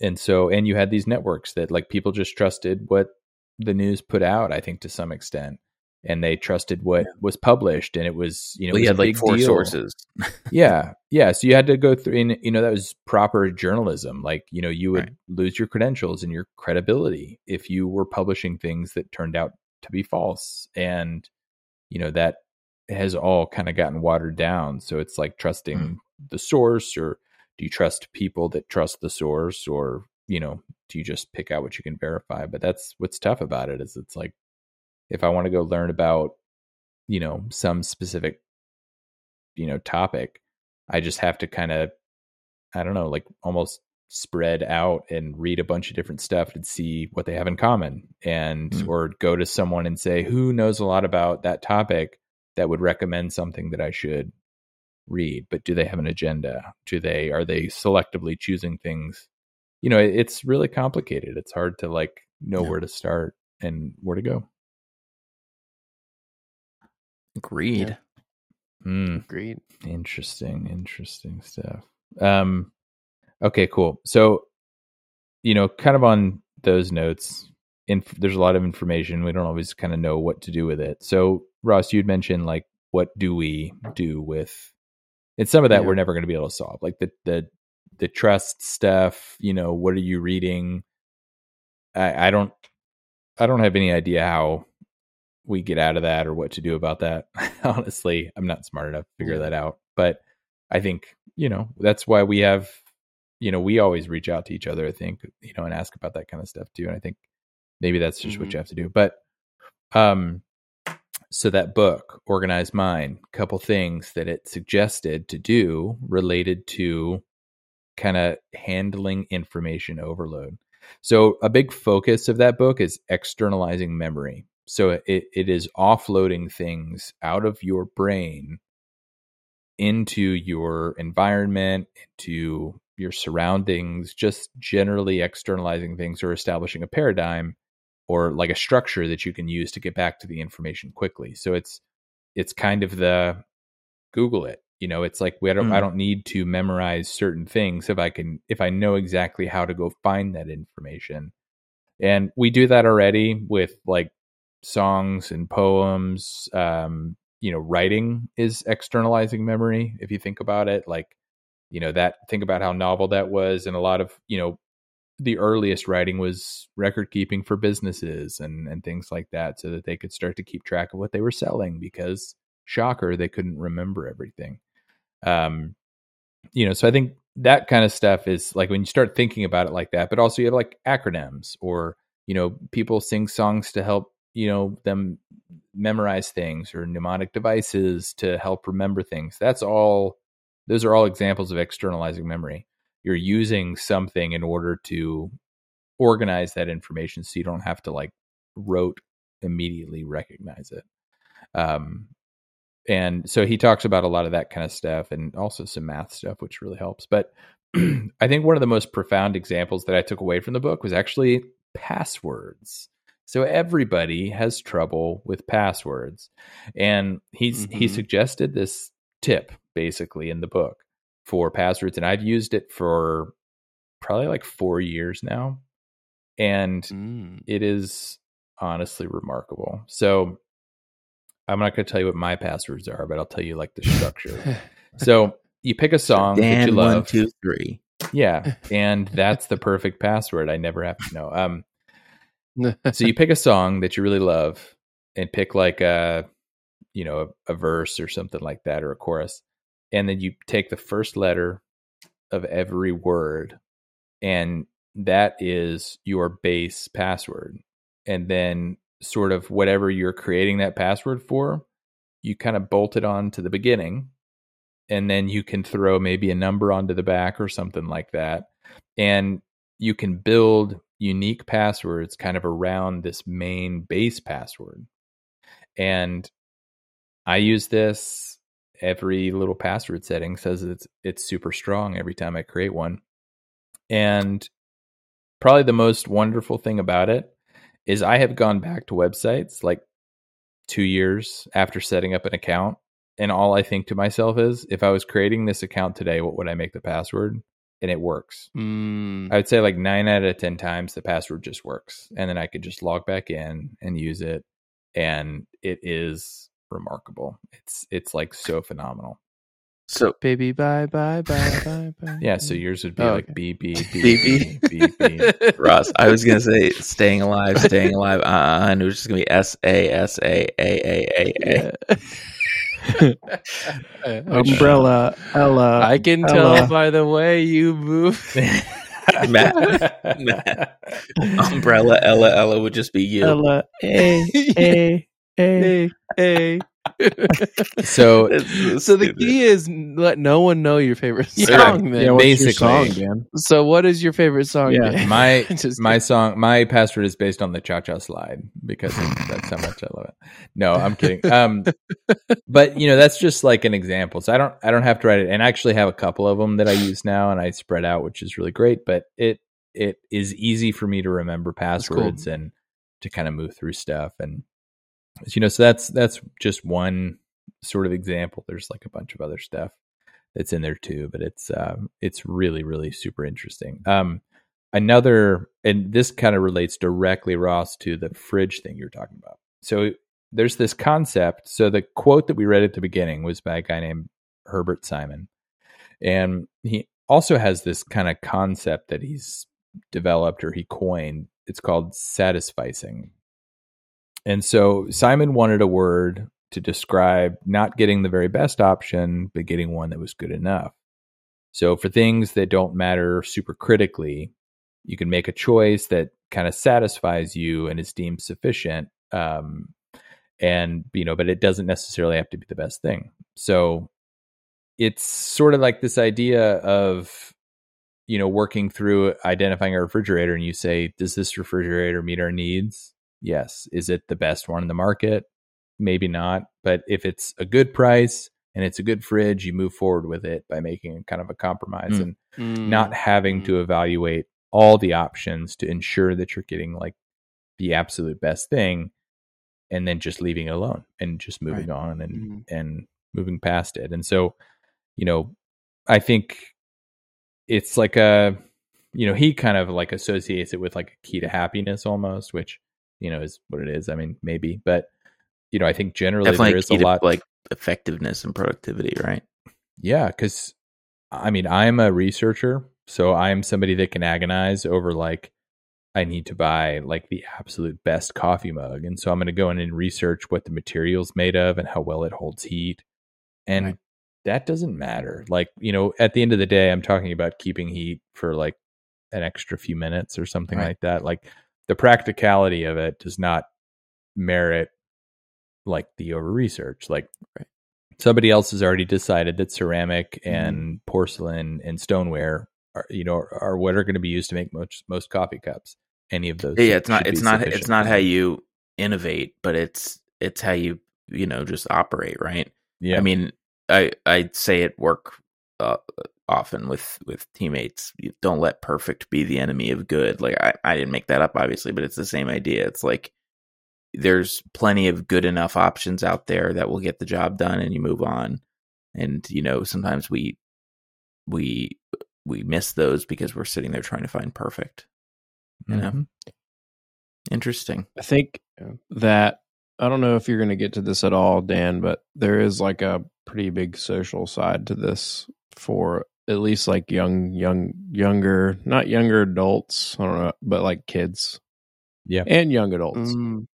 Speaker 3: and so and you had these networks that like people just trusted what the news put out i think to some extent and they trusted what was published and it was you know
Speaker 1: Well, you had like four
Speaker 3: deal.
Speaker 1: sources.
Speaker 3: yeah yeah so you had to go through and you know that was proper journalism like you know you would
Speaker 1: Right.
Speaker 3: lose your credentials and your credibility if you were publishing things that turned out to be false and you know that has all kind of gotten watered down so it's like trusting
Speaker 1: Mm.
Speaker 3: the source or do you trust people that trust the source? Or you know do you just pick out what you can verify? But that's what's tough about it is it's like if i want to go learn about you know some specific you know topic i just have to kind of i don't know like almost spread out and read a bunch of different stuff and see what they have in common. And
Speaker 1: Mm.
Speaker 3: or go to someone and say who knows a lot about that topic that would recommend something that i should read but do they have an agenda do they are they selectively choosing things you know it's really complicated it's hard to like know
Speaker 1: Yeah.
Speaker 3: where to start and where to go
Speaker 1: Agreed.
Speaker 2: Yeah.
Speaker 3: mm.
Speaker 2: Agreed.
Speaker 3: Interesting, interesting stuff. Um okay, cool. So, you know, kind of on those notes, inf- there's a lot of information. We don't always kind of know what to do with it. So, Ross, you'd mentioned like what do we do with and some of that
Speaker 2: Yeah.
Speaker 3: we're never going to be able to solve. Like the the the trust stuff, you know, what are you reading? I I don't I don't have any idea how we get out of that or what to do about that. Honestly, I'm not smart enough to figure that out. But I think, you know, that's why we have, you know, we always reach out to each other, I think, you know, and ask about that kind of stuff too. And I think maybe that's just what
Speaker 2: Mhm.
Speaker 3: you have to do. But um so that book, Organized Mind, a couple things that it suggested to do related to kind of handling information overload. So a big focus of that book is externalizing memory. So it, it is offloading things out of your brain into your environment, into your surroundings, just generally externalizing things or establishing a paradigm or like a structure that you can use to get back to the information quickly. So it's it's kind of the Google it. You know, it's like we I don't I
Speaker 1: Mm.
Speaker 3: don't need to memorize certain things if I can if I know exactly how to go find that information. And we do that already with like songs and poems. Um, you know, writing is externalizing memory. If you think about it, like, you know, that think about how novel that was. And a lot of, you know, the earliest writing was record keeping for businesses and, and things like that so that they could start to keep track of what they were selling because shocker, they couldn't remember everything. Um, you know, so I think that kind of stuff is like when you start thinking about it like that, but also you have like acronyms or, you know, people sing songs to help, you know, them memorize things or mnemonic devices to help remember things. That's all, those are all examples of externalizing memory. You're using something in order to organize that information so you don't have to like rote immediately recognize it. Um, and so he talks about a lot of that kind of stuff and also some math stuff which really helps but i think one of the most profound examples that i took away from the book was actually passwords so everybody has trouble with passwords and he's mm-hmm. he suggested this tip basically in the book for passwords and i've used it for probably like 4 years now and mm. it is honestly remarkable so I'm not going to tell you what my passwords are, but I'll tell you like the structure. so you pick a song Dan, that you love.
Speaker 1: One, two, three.
Speaker 3: Yeah, and that's the perfect password. I never have to know. Um, so you pick a song that you really love, and pick like a, you know, a, a verse or something like that, or a chorus, and then you take the first letter of every word, and that is your base password, and then sort of whatever you're creating that password for, you kind of bolt it on to the beginning and then you can throw maybe a number onto the back or something like that. And you can build unique passwords kind of around this main base password. And I use this every little password setting says it's it's super strong every time I create one. And probably the most wonderful thing about it is I have gone back to websites like two years after setting up an account. And all I think to myself is if I was creating this account today, what would I make the password? And it works. Mm. I would say like nine out of 10 times the password just works. And then I could just log back in and use it. And it is remarkable. It's, it's like so phenomenal.
Speaker 2: So baby, bye bye bye bye bye.
Speaker 3: Yeah, so yours would be oh, like B B B B B.
Speaker 1: Ross, I was gonna say staying alive, staying alive, uh, uh and it was just gonna be S A S A A A A
Speaker 4: A. Umbrella, Ella.
Speaker 2: I can Ella. tell by the way you move.
Speaker 1: Matt, Matt, Umbrella, Ella, Ella would just be you.
Speaker 4: Ella, A, A, A, A
Speaker 3: so
Speaker 2: so the key is let no one know your favorite song.
Speaker 4: Then. Yeah, basically. Song, Dan?
Speaker 2: So what is your favorite song?
Speaker 3: Yeah, Dan? my my song, my password is based on the Cha Cha Slide because that's how much I love it. No, I'm kidding. Um, but you know that's just like an example. So I don't I don't have to write it, and I actually have a couple of them that I use now, and I spread out, which is really great. But it it is easy for me to remember passwords cool. and to kind of move through stuff and you know so that's that's just one sort of example. There's like a bunch of other stuff that's in there too but it's um it's really really super interesting. Um another and this kind of relates directly ross to the fridge thing you're talking about. So there's this concept so the quote that we read at the beginning was by a guy named herbert simon and he also has this kind of concept that he's developed or he coined. It's called satisficing and so Simon wanted a word to describe not getting the very best option, but getting one that was good enough. So for things that don't matter super critically, you can make a choice that kind of satisfies you and is deemed sufficient. Um, and you know, but it doesn't necessarily have to be the best thing. So it's sort of like this idea of you know working through identifying a refrigerator and you say does this refrigerator meet our needs Yes. Is it the best one in the market? Maybe not. But if it's a good price and it's a good fridge, you move forward with it by making kind of a compromise mm. and mm. not having mm. to evaluate all the options to ensure that you're getting like the absolute best thing and then just leaving it alone and just moving right. on and mm. and moving past it. And so, you know, I think it's like a you know, he kind of like associates it with like a key to happiness almost, which you know, is what it is. I mean, maybe, but you know, I think generally Definitely there is a lot
Speaker 1: like effectiveness and productivity, right?
Speaker 3: Yeah, because I mean, I'm a researcher, so I'm somebody that can agonize over like I need to buy like the absolute best coffee mug, and so I'm going to go in and research what the material's made of and how well it holds heat, and right. that doesn't matter. Like, you know, at the end of the day, I'm talking about keeping heat for like an extra few minutes or something
Speaker 1: Right.
Speaker 3: like that. Like the practicality of it does not merit like the over research. Like
Speaker 1: Right.
Speaker 3: somebody else has already decided that ceramic
Speaker 1: Mm-hmm.
Speaker 3: and porcelain and stoneware are, you know, are what are going to be used to make most, most coffee cups. Any of those.
Speaker 1: yeah, it's not it's not
Speaker 3: sufficient
Speaker 1: it's not how you innovate, but it's it's how you you know just operate, right?
Speaker 3: yeah.
Speaker 1: I mean, I I say at work uh, often with with teammates, you don't let perfect be the enemy of good. Like I I didn't make that up, obviously, but it's the same idea. It's like there's plenty of good enough options out there that will get the job done, and you move on. And you know, sometimes we we we miss those because we're sitting there trying to find perfect. you know.
Speaker 3: Mhm.
Speaker 1: Interesting.
Speaker 4: I think that I don't know if you're going to get to this at all, Dan, but there is like a pretty big social side to this for at least like young, young, younger, not younger adults. I don't know, but like kids,
Speaker 3: Yeah.
Speaker 4: and young adults,
Speaker 2: Mm.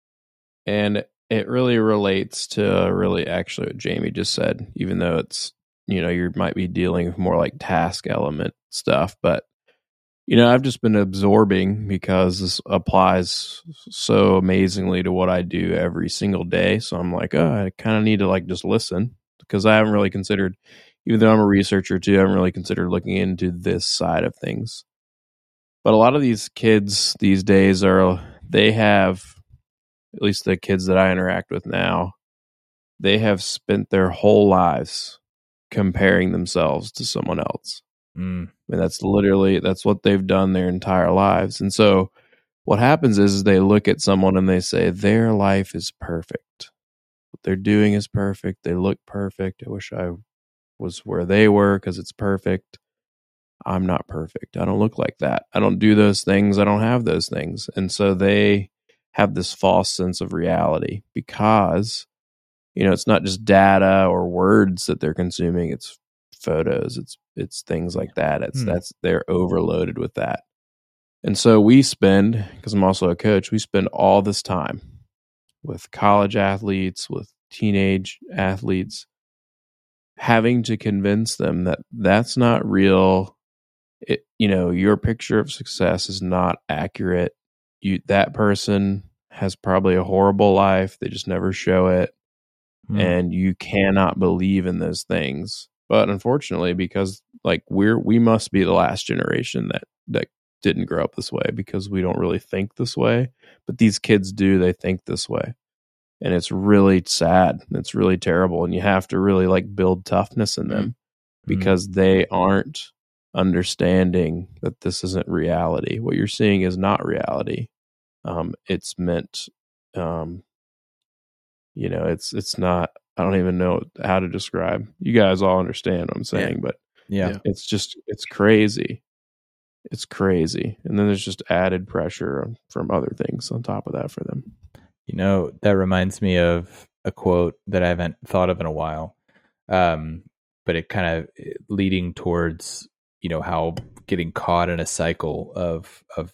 Speaker 4: and it really relates to really actually what Jamie just said. Even though it's you know you might be dealing with more like task element stuff, but you know, I've just been absorbing because this applies so amazingly to what I do every single day. So I'm like, oh, I kind of need to like just listen because I haven't really considered, even though I'm a researcher too, I haven't really considered looking into this side of things. But a lot of these kids these days are, they have, at least the kids that I interact with now, they have spent their whole lives comparing themselves to someone else.
Speaker 3: Mm.
Speaker 4: I mean, that's literally that's what they've done their entire lives. And so what happens is, is they look at someone and they say their life is perfect. What they're doing is perfect. They look perfect. I wish I was where they were because it's perfect. I'm not perfect. I don't look like that. I don't do those things. I don't have those things. And so they have this false sense of reality because you know, it's not just data or words that they're consuming, it's photos, it's it's things like that. It's
Speaker 3: Hmm.
Speaker 4: that's they're overloaded with that. And so we spend because I'm also a coach, we spend all this time with college athletes, with teenage athletes having to convince them that that's not real. It, you know, your picture of success is not accurate. You that person has probably a horrible life. They just never show it
Speaker 3: Mm.
Speaker 4: and you cannot believe in those things. But unfortunately, because like we're we must be the last generation that that didn't grow up this way because we don't really think this way. But these kids do; they think this way, and it's really sad. It's really terrible, and you have to really like build toughness in them because they aren't understanding that this isn't reality. What you're seeing is not reality. Um, it's meant um, you know it's it's not i don't even know how to describe you guys all understand what i'm saying but
Speaker 3: yeah.
Speaker 2: Yeah.
Speaker 4: it's just it's crazy it's crazy and then there's just added pressure from other things on top of that for them
Speaker 3: You know, that reminds me of a quote that I haven't thought of in a while. Um, but it kind of leading towards, you know, how getting caught in a cycle of of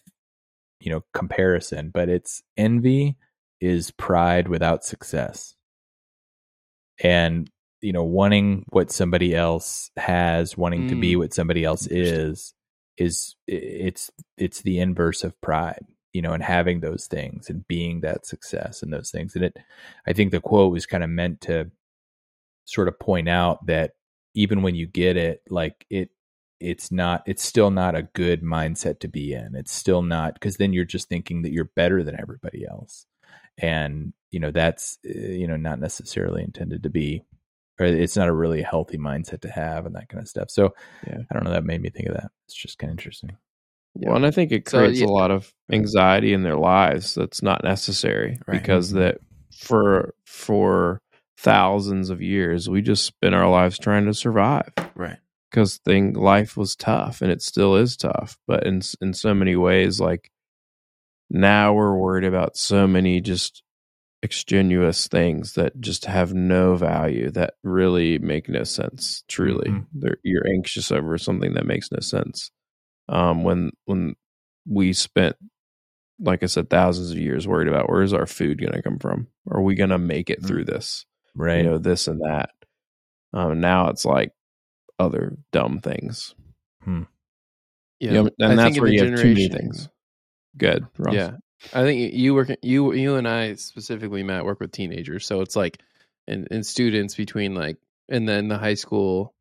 Speaker 3: you know, comparison, but it's envy is pride without success. And you know, wanting what somebody else has, wanting to be
Speaker 4: Mm.
Speaker 3: what somebody else is is it's it's the inverse of pride you know and having those things and being that success and those things. And it i think the quote was kind of meant to sort of point out that even when you get it like it it's not it's still not a good mindset to be in. It's still not because then you're just thinking that you're better than everybody else. And you know that's uh, you know not necessarily intended to be or it's not a really healthy mindset to have and that kind of stuff. So
Speaker 4: Yeah.
Speaker 3: i don't know that made me think of that. It's just kind of interesting
Speaker 4: well and i think it
Speaker 1: So,
Speaker 4: creates
Speaker 1: yeah.
Speaker 4: a lot of anxiety in their lives that's not necessary
Speaker 1: Right.
Speaker 4: because
Speaker 3: Mhm.
Speaker 4: that for for thousands of years we just spent our lives trying to survive
Speaker 1: Right.
Speaker 4: because thing life was tough and it still is tough but in in so many ways like now we're worried about so many just extraneous things that just have no value that really make no sense truly
Speaker 3: Mhm.
Speaker 4: You're anxious over something that makes no sense um when when we spent like i said thousands of years worried about where's our food going to come from are we going to make it through this
Speaker 3: right
Speaker 4: you know this and that Um, now it's like other dumb things.
Speaker 2: Yeah,
Speaker 4: You know,
Speaker 2: I
Speaker 4: and that's
Speaker 2: think
Speaker 4: where you
Speaker 2: the
Speaker 4: have too many things. Good. Ross.
Speaker 2: Yeah, I think you work you you and I specifically, Matt, work with teenagers, so it's like and, and students between like and then the high school,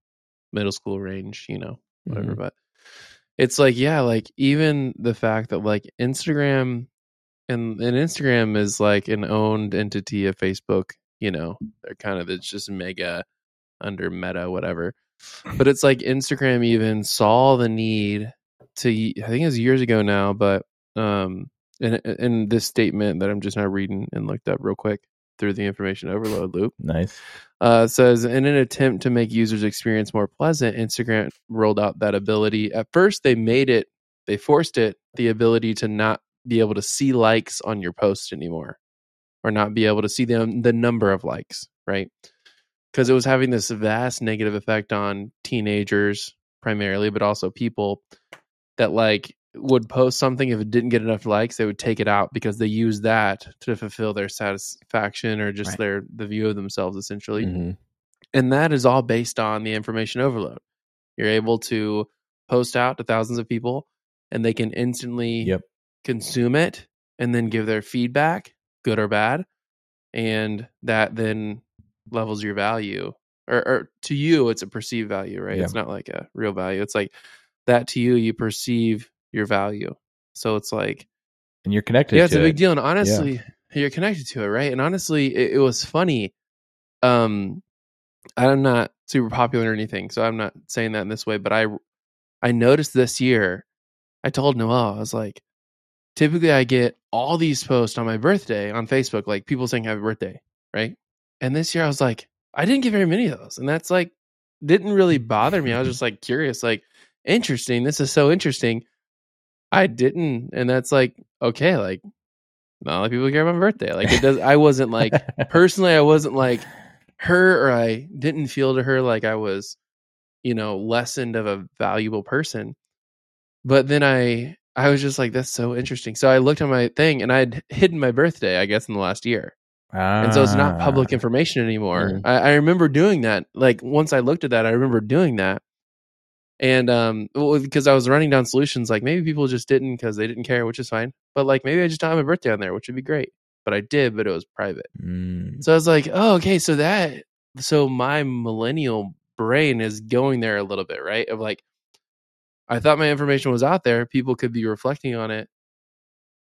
Speaker 2: middle school range, you know, whatever.
Speaker 4: Mm-hmm.
Speaker 2: But it's like yeah, like even the fact that like Instagram and and Instagram is like an owned entity of Facebook. You know, they're kind of it's just mega under Meta, whatever. But it's like Instagram even saw the need to. I think it was years ago now, but um, in in this statement that I'm just now reading and looked up real quick through the information overload loop.
Speaker 3: Nice.
Speaker 2: uh, says in an attempt to make users experience more pleasant instagram rolled out that ability. At first they made it they forced it the ability to not be able to see likes on your post anymore or not be able to see them the number of likes right? Because it was having this vast negative effect on teenagers primarily but also people that like would post something if it didn't get enough likes they would take it out because they use that to fulfill their satisfaction or just
Speaker 1: Right.
Speaker 2: their the view of themselves essentially
Speaker 4: Mhm.
Speaker 2: and that is all based on the information overload you're able to post out to thousands of people and they can instantly
Speaker 3: Yep.
Speaker 2: consume it and then give their feedback good or bad and that then levels your value or, or to you it's a perceived value right it's not like a real value it's like that to you you perceive your value so it's like
Speaker 3: And you're connected.
Speaker 2: yeah, it's a big
Speaker 3: it.
Speaker 2: deal. And honestly, you're connected to it, right? And honestly, it, it was funny. Um, I'm not super popular or anything, so I'm not saying that in this way. But I, I noticed this year. I told Noel, I was like, typically I get all these posts on my birthday on Facebook, like people saying happy birthday, right? And this year I was like, I didn't get very many of those, and that's like didn't really bother me. I was just like curious, like interesting. This is so interesting. I didn't, and that's like okay, like not a lot of people care about my birthday. Like it does. I wasn't like personally, I wasn't like her, or I didn't feel to her like I was, you know, lessened of a valuable person. But then I, I was just like, that's so interesting. So I looked at my thing, and I'd hidden my birthday, I guess, in the last year, and so it's not public
Speaker 3: Ah.
Speaker 2: information anymore.
Speaker 4: Mm.
Speaker 2: I, I remember doing that. Like once I looked at that, I remember doing that. And um, well, because I was running down solutions, like maybe people just didn't because they didn't care, which is fine. But like maybe I just don't have my birthday on there, which would be great. But I did, but it was private.
Speaker 3: Mm.
Speaker 2: So I was like, oh, okay, so that, so my millennial brain is going there a little bit, right? Of like, I thought my information was out there, people could be reflecting on it,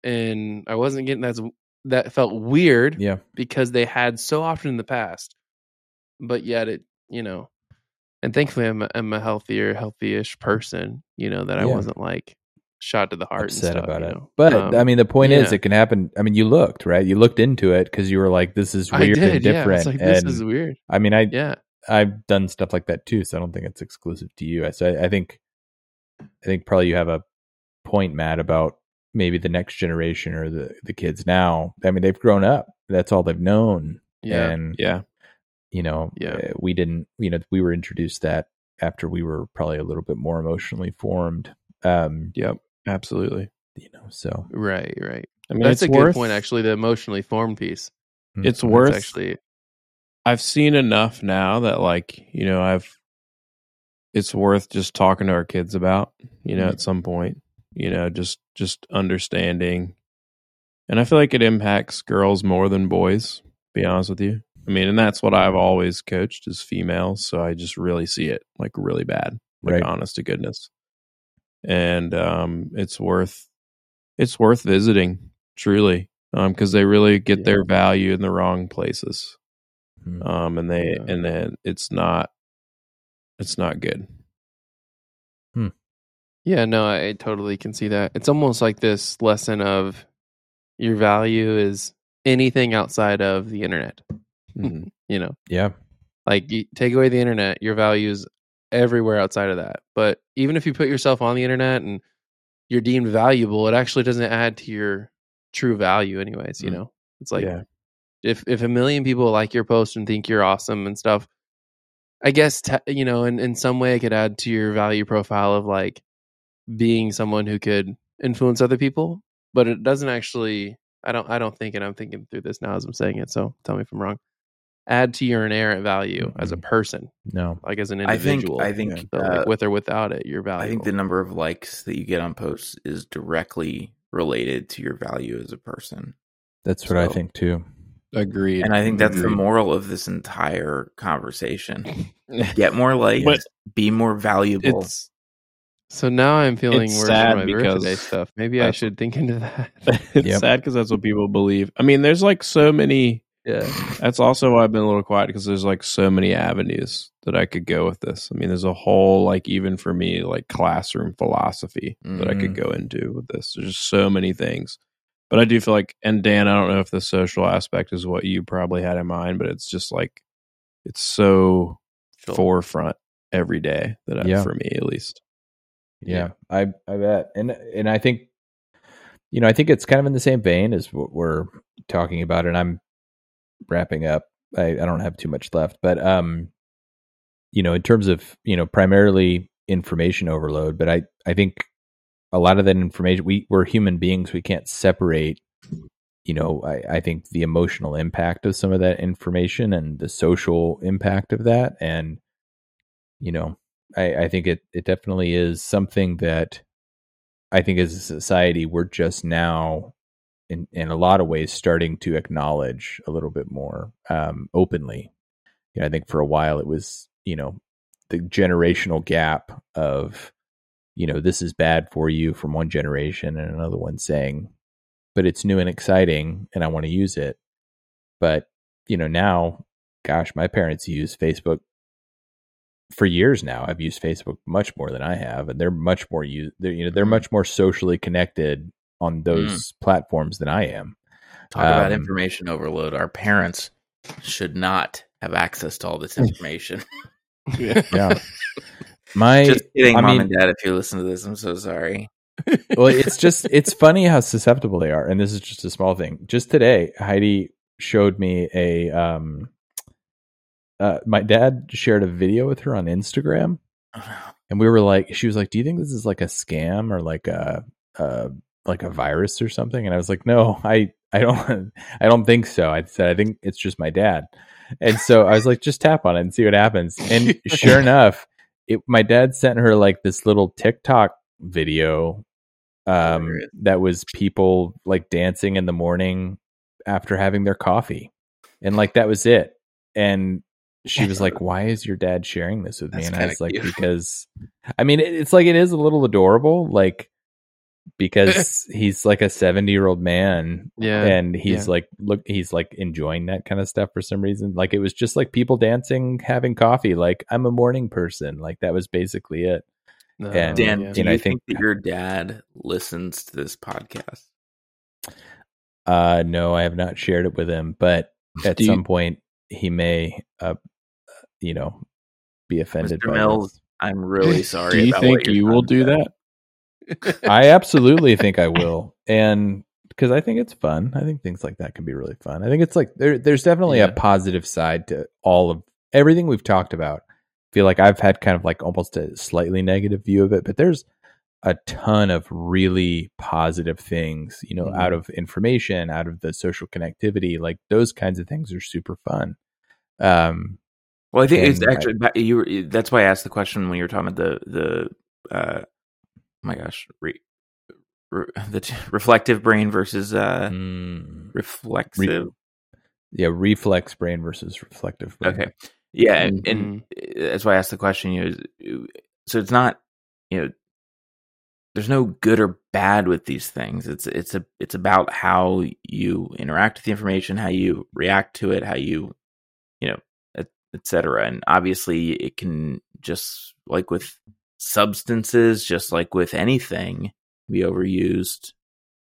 Speaker 2: and I wasn't getting that. That felt weird
Speaker 3: Yeah.
Speaker 2: because they had so often in the past, but yet it, you know, and thankfully I'm a, I'm a healthier, healthy-ish person, you know, that I
Speaker 3: Yeah.
Speaker 2: wasn't like shot to the heart
Speaker 3: upset
Speaker 2: and stuff,
Speaker 3: about it.
Speaker 2: know.
Speaker 3: But
Speaker 2: Um,
Speaker 3: I mean, the point is, it can happen. I mean, you looked right. You looked into it because you were like, "This is weird
Speaker 2: did,
Speaker 3: and
Speaker 2: yeah. I
Speaker 3: different."
Speaker 2: was like, this
Speaker 3: and
Speaker 2: is weird.
Speaker 3: I mean, I
Speaker 2: Yeah,
Speaker 3: I've done stuff like that too, so I don't think it's exclusive to you. So I, I think, I think probably you have a point, Matt, about maybe the next generation or the the kids now. I mean, they've grown up. That's all they've known.
Speaker 2: yeah,
Speaker 3: and
Speaker 4: Yeah.
Speaker 3: You know,
Speaker 2: Yeah.
Speaker 3: uh, we didn't. You know, we were introduced that after we were probably a little bit more emotionally formed. Um,
Speaker 4: Yep. Absolutely.
Speaker 3: you know, so
Speaker 2: right, right.
Speaker 4: I mean,
Speaker 2: That's a
Speaker 4: worth,
Speaker 2: good point, actually. The emotionally formed piece.
Speaker 3: mm,
Speaker 4: It's
Speaker 2: That's
Speaker 4: worth.
Speaker 2: actually
Speaker 4: I've seen enough now that like you know I've. It's worth just talking to our kids about you know
Speaker 3: Mhm.
Speaker 4: at some point you know just just understanding, and I feel like it impacts girls more than boys. Be honest with you. I mean, and that's what I've always coached is females, so I just really see it like really bad, like
Speaker 3: Right.
Speaker 4: honest to goodness. And um, it's worth it's worth visiting truly because they really get
Speaker 2: Yeah.
Speaker 4: their value in the wrong places
Speaker 3: mm,
Speaker 4: um and they
Speaker 2: Yeah.
Speaker 4: and then it's not it's not good
Speaker 2: Yeah, no, I totally can see that. It's almost like this lesson of your value is anything outside of the internet.
Speaker 4: Mhm.
Speaker 2: You know,
Speaker 3: yeah,
Speaker 2: like take away the internet, your value is everywhere outside of that. But even if you put yourself on the internet and you're deemed valuable, it actually doesn't add to your true value, anyways. You
Speaker 3: Mm.
Speaker 2: know, it's like
Speaker 4: yeah
Speaker 2: if if a million people like your post and think you're awesome and stuff, I guess te- you know, in in some way, it could add to your value profile of like being someone who could influence other people. But it doesn't actually. I don't. I don't think, and I'm thinking through this now as I'm saying it. So tell me if I'm wrong. Add to your inherent value as a
Speaker 3: Mhm.
Speaker 2: person,
Speaker 3: No.
Speaker 2: like as an
Speaker 1: I think
Speaker 2: individual.
Speaker 1: I think
Speaker 2: So,
Speaker 1: uh,
Speaker 2: like with or without it, you're valuable.
Speaker 1: I think the number of likes that you get on posts is directly related to your value as a person.
Speaker 3: That's what I think too.
Speaker 4: Agreed.
Speaker 1: And I think that's the moral of this entire conversation. Get more likes,
Speaker 4: But-
Speaker 1: be more valuable.
Speaker 4: It's
Speaker 2: so now I'm feeling
Speaker 4: It's
Speaker 2: worse
Speaker 4: sad
Speaker 2: my
Speaker 4: because
Speaker 2: birthday stuff. Maybe I should think into that.
Speaker 4: it's
Speaker 3: Yep.
Speaker 4: sad because that's what people believe. I mean, there's like so many.
Speaker 2: Yeah.
Speaker 4: That's also why I've been a little quiet because there's like so many avenues that I could go with this. I mean, there's a whole like even for me like classroom philosophy that I could
Speaker 3: Mm.
Speaker 4: go into with this. There's just so many things. But I do feel like, and Dan, I don't know if the social aspect is what you probably had in mind, but it's just like it's so
Speaker 1: Sure.
Speaker 4: forefront every day that I,
Speaker 3: Yeah.
Speaker 4: for me at least.
Speaker 3: Yeah, I I bet, and and I think, you know, I think it's kind of in the same vein as what we're talking about, and I'm wrapping up. I, I don't have too much left, but um, you know, in terms of you know primarily information overload, but I I think a lot of that information we we're human beings, we can't separate. You know, I, I think the emotional impact of some of that information and the social impact of that, and you know, I, I think it, it definitely is something that I think as a society we're just now in in a lot of ways starting to acknowledge a little bit more um, openly. You know, I think for a while it was you know the generational gap of you know this is bad for you from one generation and another one saying, but it's new and exciting and I want to use it. But you know now, gosh, my parents use Facebook for years now. I've used Facebook much more than I have, and they're much more use. They're, you know, they're
Speaker 1: Mhm.
Speaker 3: much more socially connected on those platforms than I am.
Speaker 1: Talk about
Speaker 3: um,
Speaker 1: information overload. Our parents should not have access to all this information.
Speaker 3: Yeah, my
Speaker 1: Just kidding,
Speaker 3: I
Speaker 1: mom
Speaker 3: mean-
Speaker 1: and dad. If you listen to this, I'm so sorry.
Speaker 3: well, it's just it's funny how susceptible they are, and this is just a small thing. Just today, Heidi showed me a um. Uh, my dad shared a video with her on Instagram, and we were like, she was like, "Do you think this is like a scam or like a, uh like a virus or something?" And I was like, "No, I I don't I don't think so." I said, "I think it's just my dad." And so I was like, "Just tap on it and see what happens." And sure enough, it my dad sent her like this little TikTok video um that was people like dancing in the morning after having their coffee. And like that was it. And she was like, "Why is your dad sharing this with me?"
Speaker 1: That's
Speaker 3: and I was like,
Speaker 1: cute.
Speaker 3: "Because I mean, it, it's like it is a little adorable, like because he's like a seventy-year-old man,
Speaker 2: Yeah.
Speaker 3: and he's
Speaker 2: yeah.
Speaker 3: like, look, he's like enjoying that kind of stuff for some reason. Like it was just like people dancing, having coffee. Like I'm a morning person. Like that was basically it.
Speaker 2: No,
Speaker 3: and-
Speaker 1: Dan,
Speaker 2: yeah.
Speaker 1: do
Speaker 3: and
Speaker 1: you
Speaker 3: I
Speaker 1: think,
Speaker 3: think-
Speaker 1: that your dad listens to this podcast?
Speaker 3: Uh, no, I have not shared it with him, but at
Speaker 4: Do you-
Speaker 3: some point he may, uh, you know, be offended.
Speaker 1: Mr.
Speaker 3: by
Speaker 1: Mills,
Speaker 3: this.
Speaker 1: I'm really sorry.
Speaker 4: do you
Speaker 1: about
Speaker 4: think you will do
Speaker 1: said.
Speaker 4: that?
Speaker 3: I absolutely think I will, and because I think it's fun. I think things like that can be really fun. I think it's like there, there's definitely
Speaker 4: Yeah.
Speaker 3: a positive side to all of everything we've talked about. I feel like I've had kind of like almost a slightly negative view of it, but there's a ton of really positive things, you know,
Speaker 4: Mhm.
Speaker 3: out of information, out of the social connectivity. Like those kinds of things are super fun. Um,
Speaker 1: Well, I think it's
Speaker 3: And I-
Speaker 1: actually you. Were, that's why I asked the question when you were talking about the the. Uh, my gosh, re, re, the t- reflective brain versus uh,
Speaker 3: mm,
Speaker 1: reflexive.
Speaker 3: yeah, reflex brain versus reflective brain.
Speaker 1: Okay. Yeah, and,
Speaker 2: Mhm.
Speaker 1: and that's why I asked the question. You know, so it's not you know, there's no good or bad with these things. It's it's a it's about how you interact with the information, how you react to it, how you you know, et, et cetera. And obviously, it can just like with substances, just like with anything, be overused.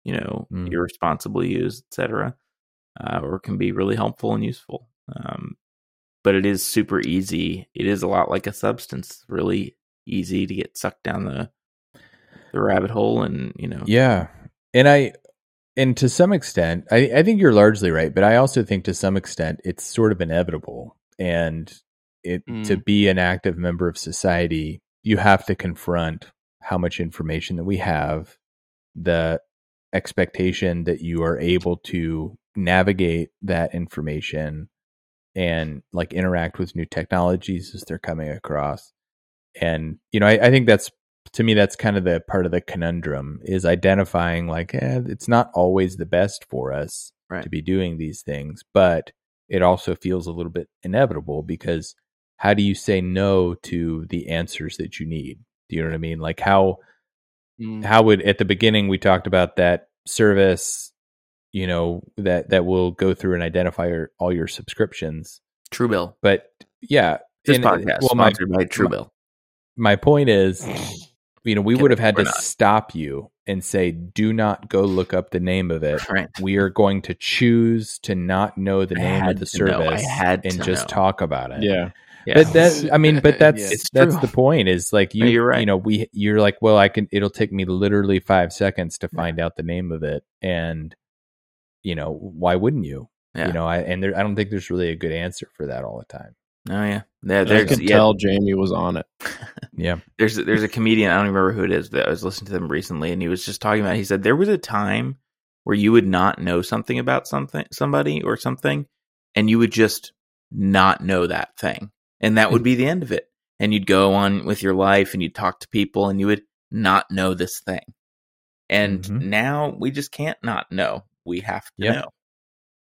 Speaker 1: You know,
Speaker 3: Mm.
Speaker 1: irresponsibly used, etc., uh, or can be really helpful and useful. Um, but it is super easy. It is a lot like a substance, really easy to get sucked down the the rabbit hole, and you know,
Speaker 3: Yeah. And I and to some extent, I, I think you're largely right, but I also think to some extent it's sort of inevitable. And it to
Speaker 2: Mm.
Speaker 3: be an active member of society, you have to confront how much information that we have, the expectation that you are able to navigate that information and like interact with new technologies as they're coming across. And you know, I, I think that's to me that's kind of the part of the conundrum is identifying like eh, it's not always the best for us
Speaker 1: Right.
Speaker 3: to be doing these things, but it also feels a little bit inevitable because how do you say no to the answers that you need? Do you know what I mean? Like how
Speaker 2: Mm.
Speaker 3: how would at the beginning we talked about that service, you know, that that will go through and identify your, all your subscriptions.
Speaker 1: Truebill.
Speaker 3: But yeah,
Speaker 1: This
Speaker 3: and-
Speaker 1: podcast
Speaker 3: well, my
Speaker 1: sponsored by Truebill.
Speaker 3: my point is, you know, we
Speaker 1: Okay,
Speaker 3: would have had to
Speaker 1: not.
Speaker 3: stop you and say, "Do not go look up the name of it."
Speaker 1: Right.
Speaker 3: We are going to choose to not know the
Speaker 1: I
Speaker 3: name of the
Speaker 1: to know. I
Speaker 3: service
Speaker 1: had
Speaker 3: and
Speaker 1: to
Speaker 3: just
Speaker 1: know.
Speaker 3: talk about it.
Speaker 4: Yeah.
Speaker 1: Yeah.
Speaker 3: But that, I mean, but that's
Speaker 2: Yeah.
Speaker 3: That's
Speaker 1: true.
Speaker 3: the point. Is like you,
Speaker 1: No, you're right.
Speaker 3: you know, we, you're like, well, I can. It'll take me literally five seconds to find out the name of it, and you know, why wouldn't you?
Speaker 1: yeah.
Speaker 3: You know, I and there, I don't think there's really a good answer for that all the time.
Speaker 1: Oh yeah. Yeah.
Speaker 4: I
Speaker 1: There's
Speaker 4: could
Speaker 1: yeah,
Speaker 4: tell Jamie was on it.
Speaker 3: Yeah,
Speaker 1: there's there's a comedian I don't remember who it is, but I was listening to them recently, and he was just talking about. He said there was a time where you would not know something about something, somebody or something, and you would just not know that thing, and that would be the end of it. And you'd go on with your life, and you'd talk to people, and you would not know this thing. And
Speaker 3: Mhm.
Speaker 1: now we just can't not know. We have to
Speaker 3: Yep.
Speaker 1: know.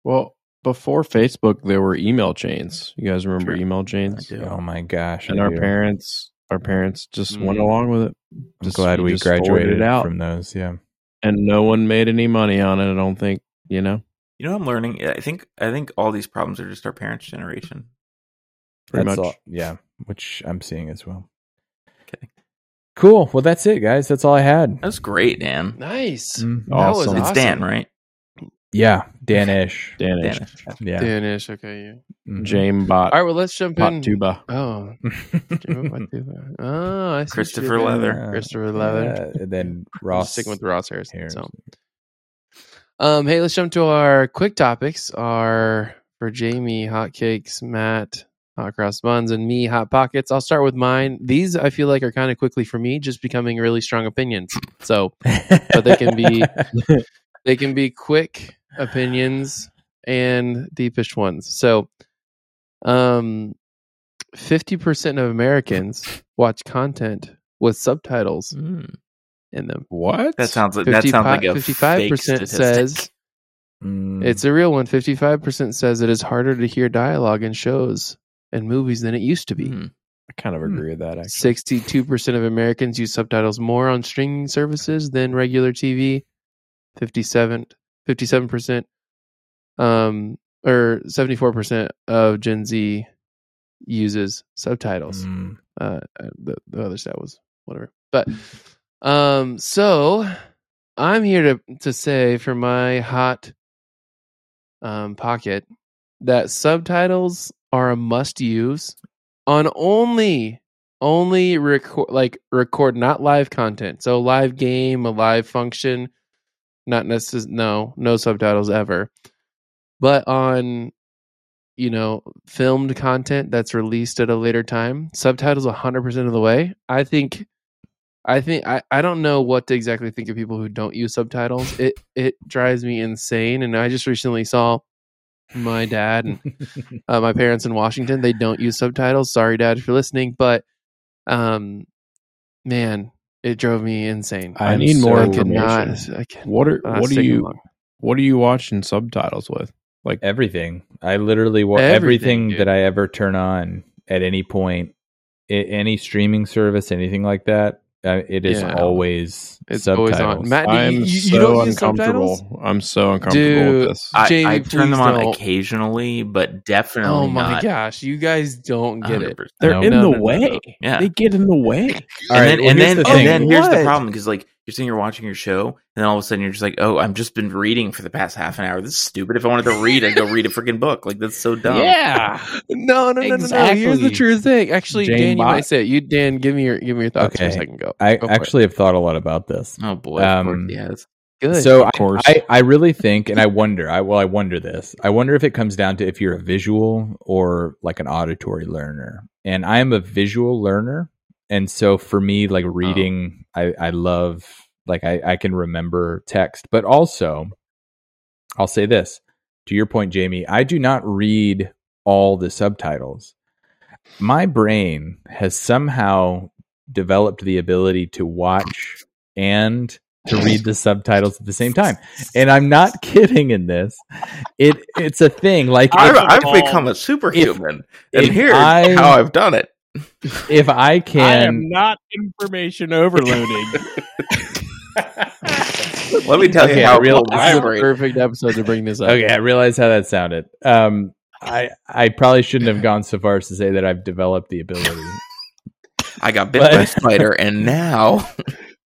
Speaker 4: Well, before Facebook, there were email chains. You guys remember
Speaker 1: Sure.
Speaker 4: email chains?
Speaker 3: Oh my gosh!
Speaker 4: And
Speaker 3: I
Speaker 4: our
Speaker 3: do.
Speaker 4: parents, our parents just went
Speaker 2: Mm.
Speaker 4: along with it.
Speaker 3: I'm
Speaker 4: Just-
Speaker 3: glad we
Speaker 4: just
Speaker 3: graduated
Speaker 4: out,
Speaker 3: from those. Yeah.
Speaker 4: and no one made any money on it. I don't think. You know,
Speaker 1: You know, what I'm learning. I think I think all these problems are just our parents' generation.
Speaker 4: Pretty
Speaker 3: That's
Speaker 4: much.
Speaker 3: all- yeah, which I'm seeing as well.
Speaker 1: Okay.
Speaker 3: Cool. Well, that's it, guys. That's all I had.
Speaker 1: That's great, Dan.
Speaker 2: Nice. That was
Speaker 4: Awesome.
Speaker 1: It's
Speaker 2: awesome.
Speaker 1: Dan, right?
Speaker 3: Yeah, Danish.
Speaker 4: Danish,
Speaker 1: Dan.
Speaker 3: Yeah.
Speaker 2: Danish. Okay. Yeah.
Speaker 3: Mhm.
Speaker 4: Jame bot,
Speaker 2: All right. Well, let's jump
Speaker 4: bot
Speaker 2: in.
Speaker 4: tuba.
Speaker 2: Oh, oh, I see
Speaker 1: Christopher. Leather.
Speaker 3: Yeah.
Speaker 2: Christopher Leather.
Speaker 3: Yeah, and then Ross.
Speaker 2: sticking with Ross Harrison.
Speaker 3: Harrison.
Speaker 2: So, um, hey, let's jump to our quick topics. Our for Jamie, hotcakes, Matt, hot cross buns, and me, hot pockets. I'll start with mine. These I feel like are kind of quickly for me, just becoming really strong opinions. So But they can be- they can be quick opinions and deepish ones. So, um, fifty percent of Americans watch content with subtitles
Speaker 1: Mm.
Speaker 2: in them.
Speaker 4: What?
Speaker 1: That sounds like that sounds like a
Speaker 2: Fifty-five
Speaker 1: fake
Speaker 2: percent
Speaker 1: statistic.
Speaker 2: says
Speaker 3: Mm.
Speaker 2: it's a real one. Fifty-five percent says it is harder to hear dialogue in shows and movies than it used to be.
Speaker 1: Mm.
Speaker 4: I kind of
Speaker 3: Hmm.
Speaker 4: agree with that.
Speaker 2: Sixty-two percent of Americans use subtitles more on streaming services than regular TV. 57 percent, um, or seventy-four percent of Gen Z uses subtitles.
Speaker 3: Mm.
Speaker 2: Uh, the, the other stat was whatever, but um, so I'm here to to say for my hot um pocket that subtitles are a must use on only only record like record not live content. So live game a live function not necessarily no no subtitles ever. But on you know filmed content that's released at a later time subtitles 100% of the way. I think i think i, I don't know what to exactly think of people who don't use subtitles. It it drives me insane and i just recently saw my dad and uh, my parents in Washington. They don't use subtitles. Sorry, Dad, if you're listening, but um, man, it drove me insane.
Speaker 4: I
Speaker 3: I'm
Speaker 4: need more
Speaker 3: so-
Speaker 2: I cannot.
Speaker 4: information.
Speaker 2: I can,
Speaker 4: What are
Speaker 2: not
Speaker 4: what do
Speaker 2: sticking
Speaker 4: you
Speaker 2: along.
Speaker 4: what are you watching subtitles with? Like
Speaker 3: everything. I literally wa-
Speaker 2: Everything,
Speaker 3: everything, that I ever turn on at any point, any streaming service, anything like that. Uh, it is
Speaker 2: Yeah.
Speaker 3: always
Speaker 2: It's
Speaker 3: subtitles.
Speaker 2: always on. Matt,
Speaker 4: I'm
Speaker 2: you, you,
Speaker 4: so
Speaker 2: you don't use
Speaker 4: uncomfortable.
Speaker 2: subtitles?
Speaker 4: I'm so uncomfortable
Speaker 2: Dude,
Speaker 4: with this.
Speaker 1: I,
Speaker 2: Jamie,
Speaker 1: I turn them on
Speaker 2: don't.
Speaker 1: occasionally, but definitely
Speaker 2: Oh my
Speaker 1: not.
Speaker 2: gosh, you guys don't get it.
Speaker 1: 100%.
Speaker 4: They're
Speaker 3: No,
Speaker 4: in
Speaker 2: no,
Speaker 4: the
Speaker 2: no, no,
Speaker 4: way.
Speaker 2: no.
Speaker 1: Yeah.
Speaker 4: They get in the way.
Speaker 3: All
Speaker 1: and
Speaker 3: right,
Speaker 1: then,
Speaker 3: well,
Speaker 1: and
Speaker 3: here's
Speaker 1: then,
Speaker 3: the
Speaker 1: and then here's the problem because like you're sitting here watching your show, and then all of a sudden you're just like, oh, I've just been reading for the past half an hour. This is stupid. If I wanted to read, I'd go read a freaking book. Like that's so dumb.
Speaker 4: Yeah.
Speaker 2: No, no, no, no, no. Here's the true thing. Actually,
Speaker 4: Jane
Speaker 2: Dan, you
Speaker 4: Bot.
Speaker 2: might say it. You, Dan, give me your give me your thoughts for a second. Go.
Speaker 3: I
Speaker 2: Go for it.
Speaker 3: actually have thought a lot about this.
Speaker 1: Oh boy. Of
Speaker 3: Um,
Speaker 1: he has.
Speaker 2: good.
Speaker 3: So
Speaker 4: Of
Speaker 3: I. I, I really think, and I wonder, I well, I wonder this. I wonder if it comes down to if you're a visual or like an auditory learner. And I am a visual learner, and so for me, like oh. reading, I, I love like I, I can remember text, but also, I'll say this to your point, Jamie. I do not read all the subtitles. My brain has somehow developed the ability to watch and to read the subtitles at the same time. And I'm not kidding in this. It it's a thing. Like
Speaker 1: I've,
Speaker 3: if,
Speaker 1: I've
Speaker 4: all-
Speaker 1: become a superhuman, and
Speaker 3: if
Speaker 1: here's
Speaker 3: I-
Speaker 1: how I've done it.
Speaker 3: If I can, I
Speaker 4: am not information overloading.
Speaker 1: Let me tell
Speaker 3: Okay,
Speaker 1: you
Speaker 3: I
Speaker 1: how
Speaker 3: real-
Speaker 1: cool
Speaker 2: This is a perfect episode to bring this up.
Speaker 3: Okay, I realize how that sounded. Um, I I probably shouldn't have gone so far as to say that I've developed the ability.
Speaker 1: I got bit
Speaker 3: But-
Speaker 1: by a spider, and now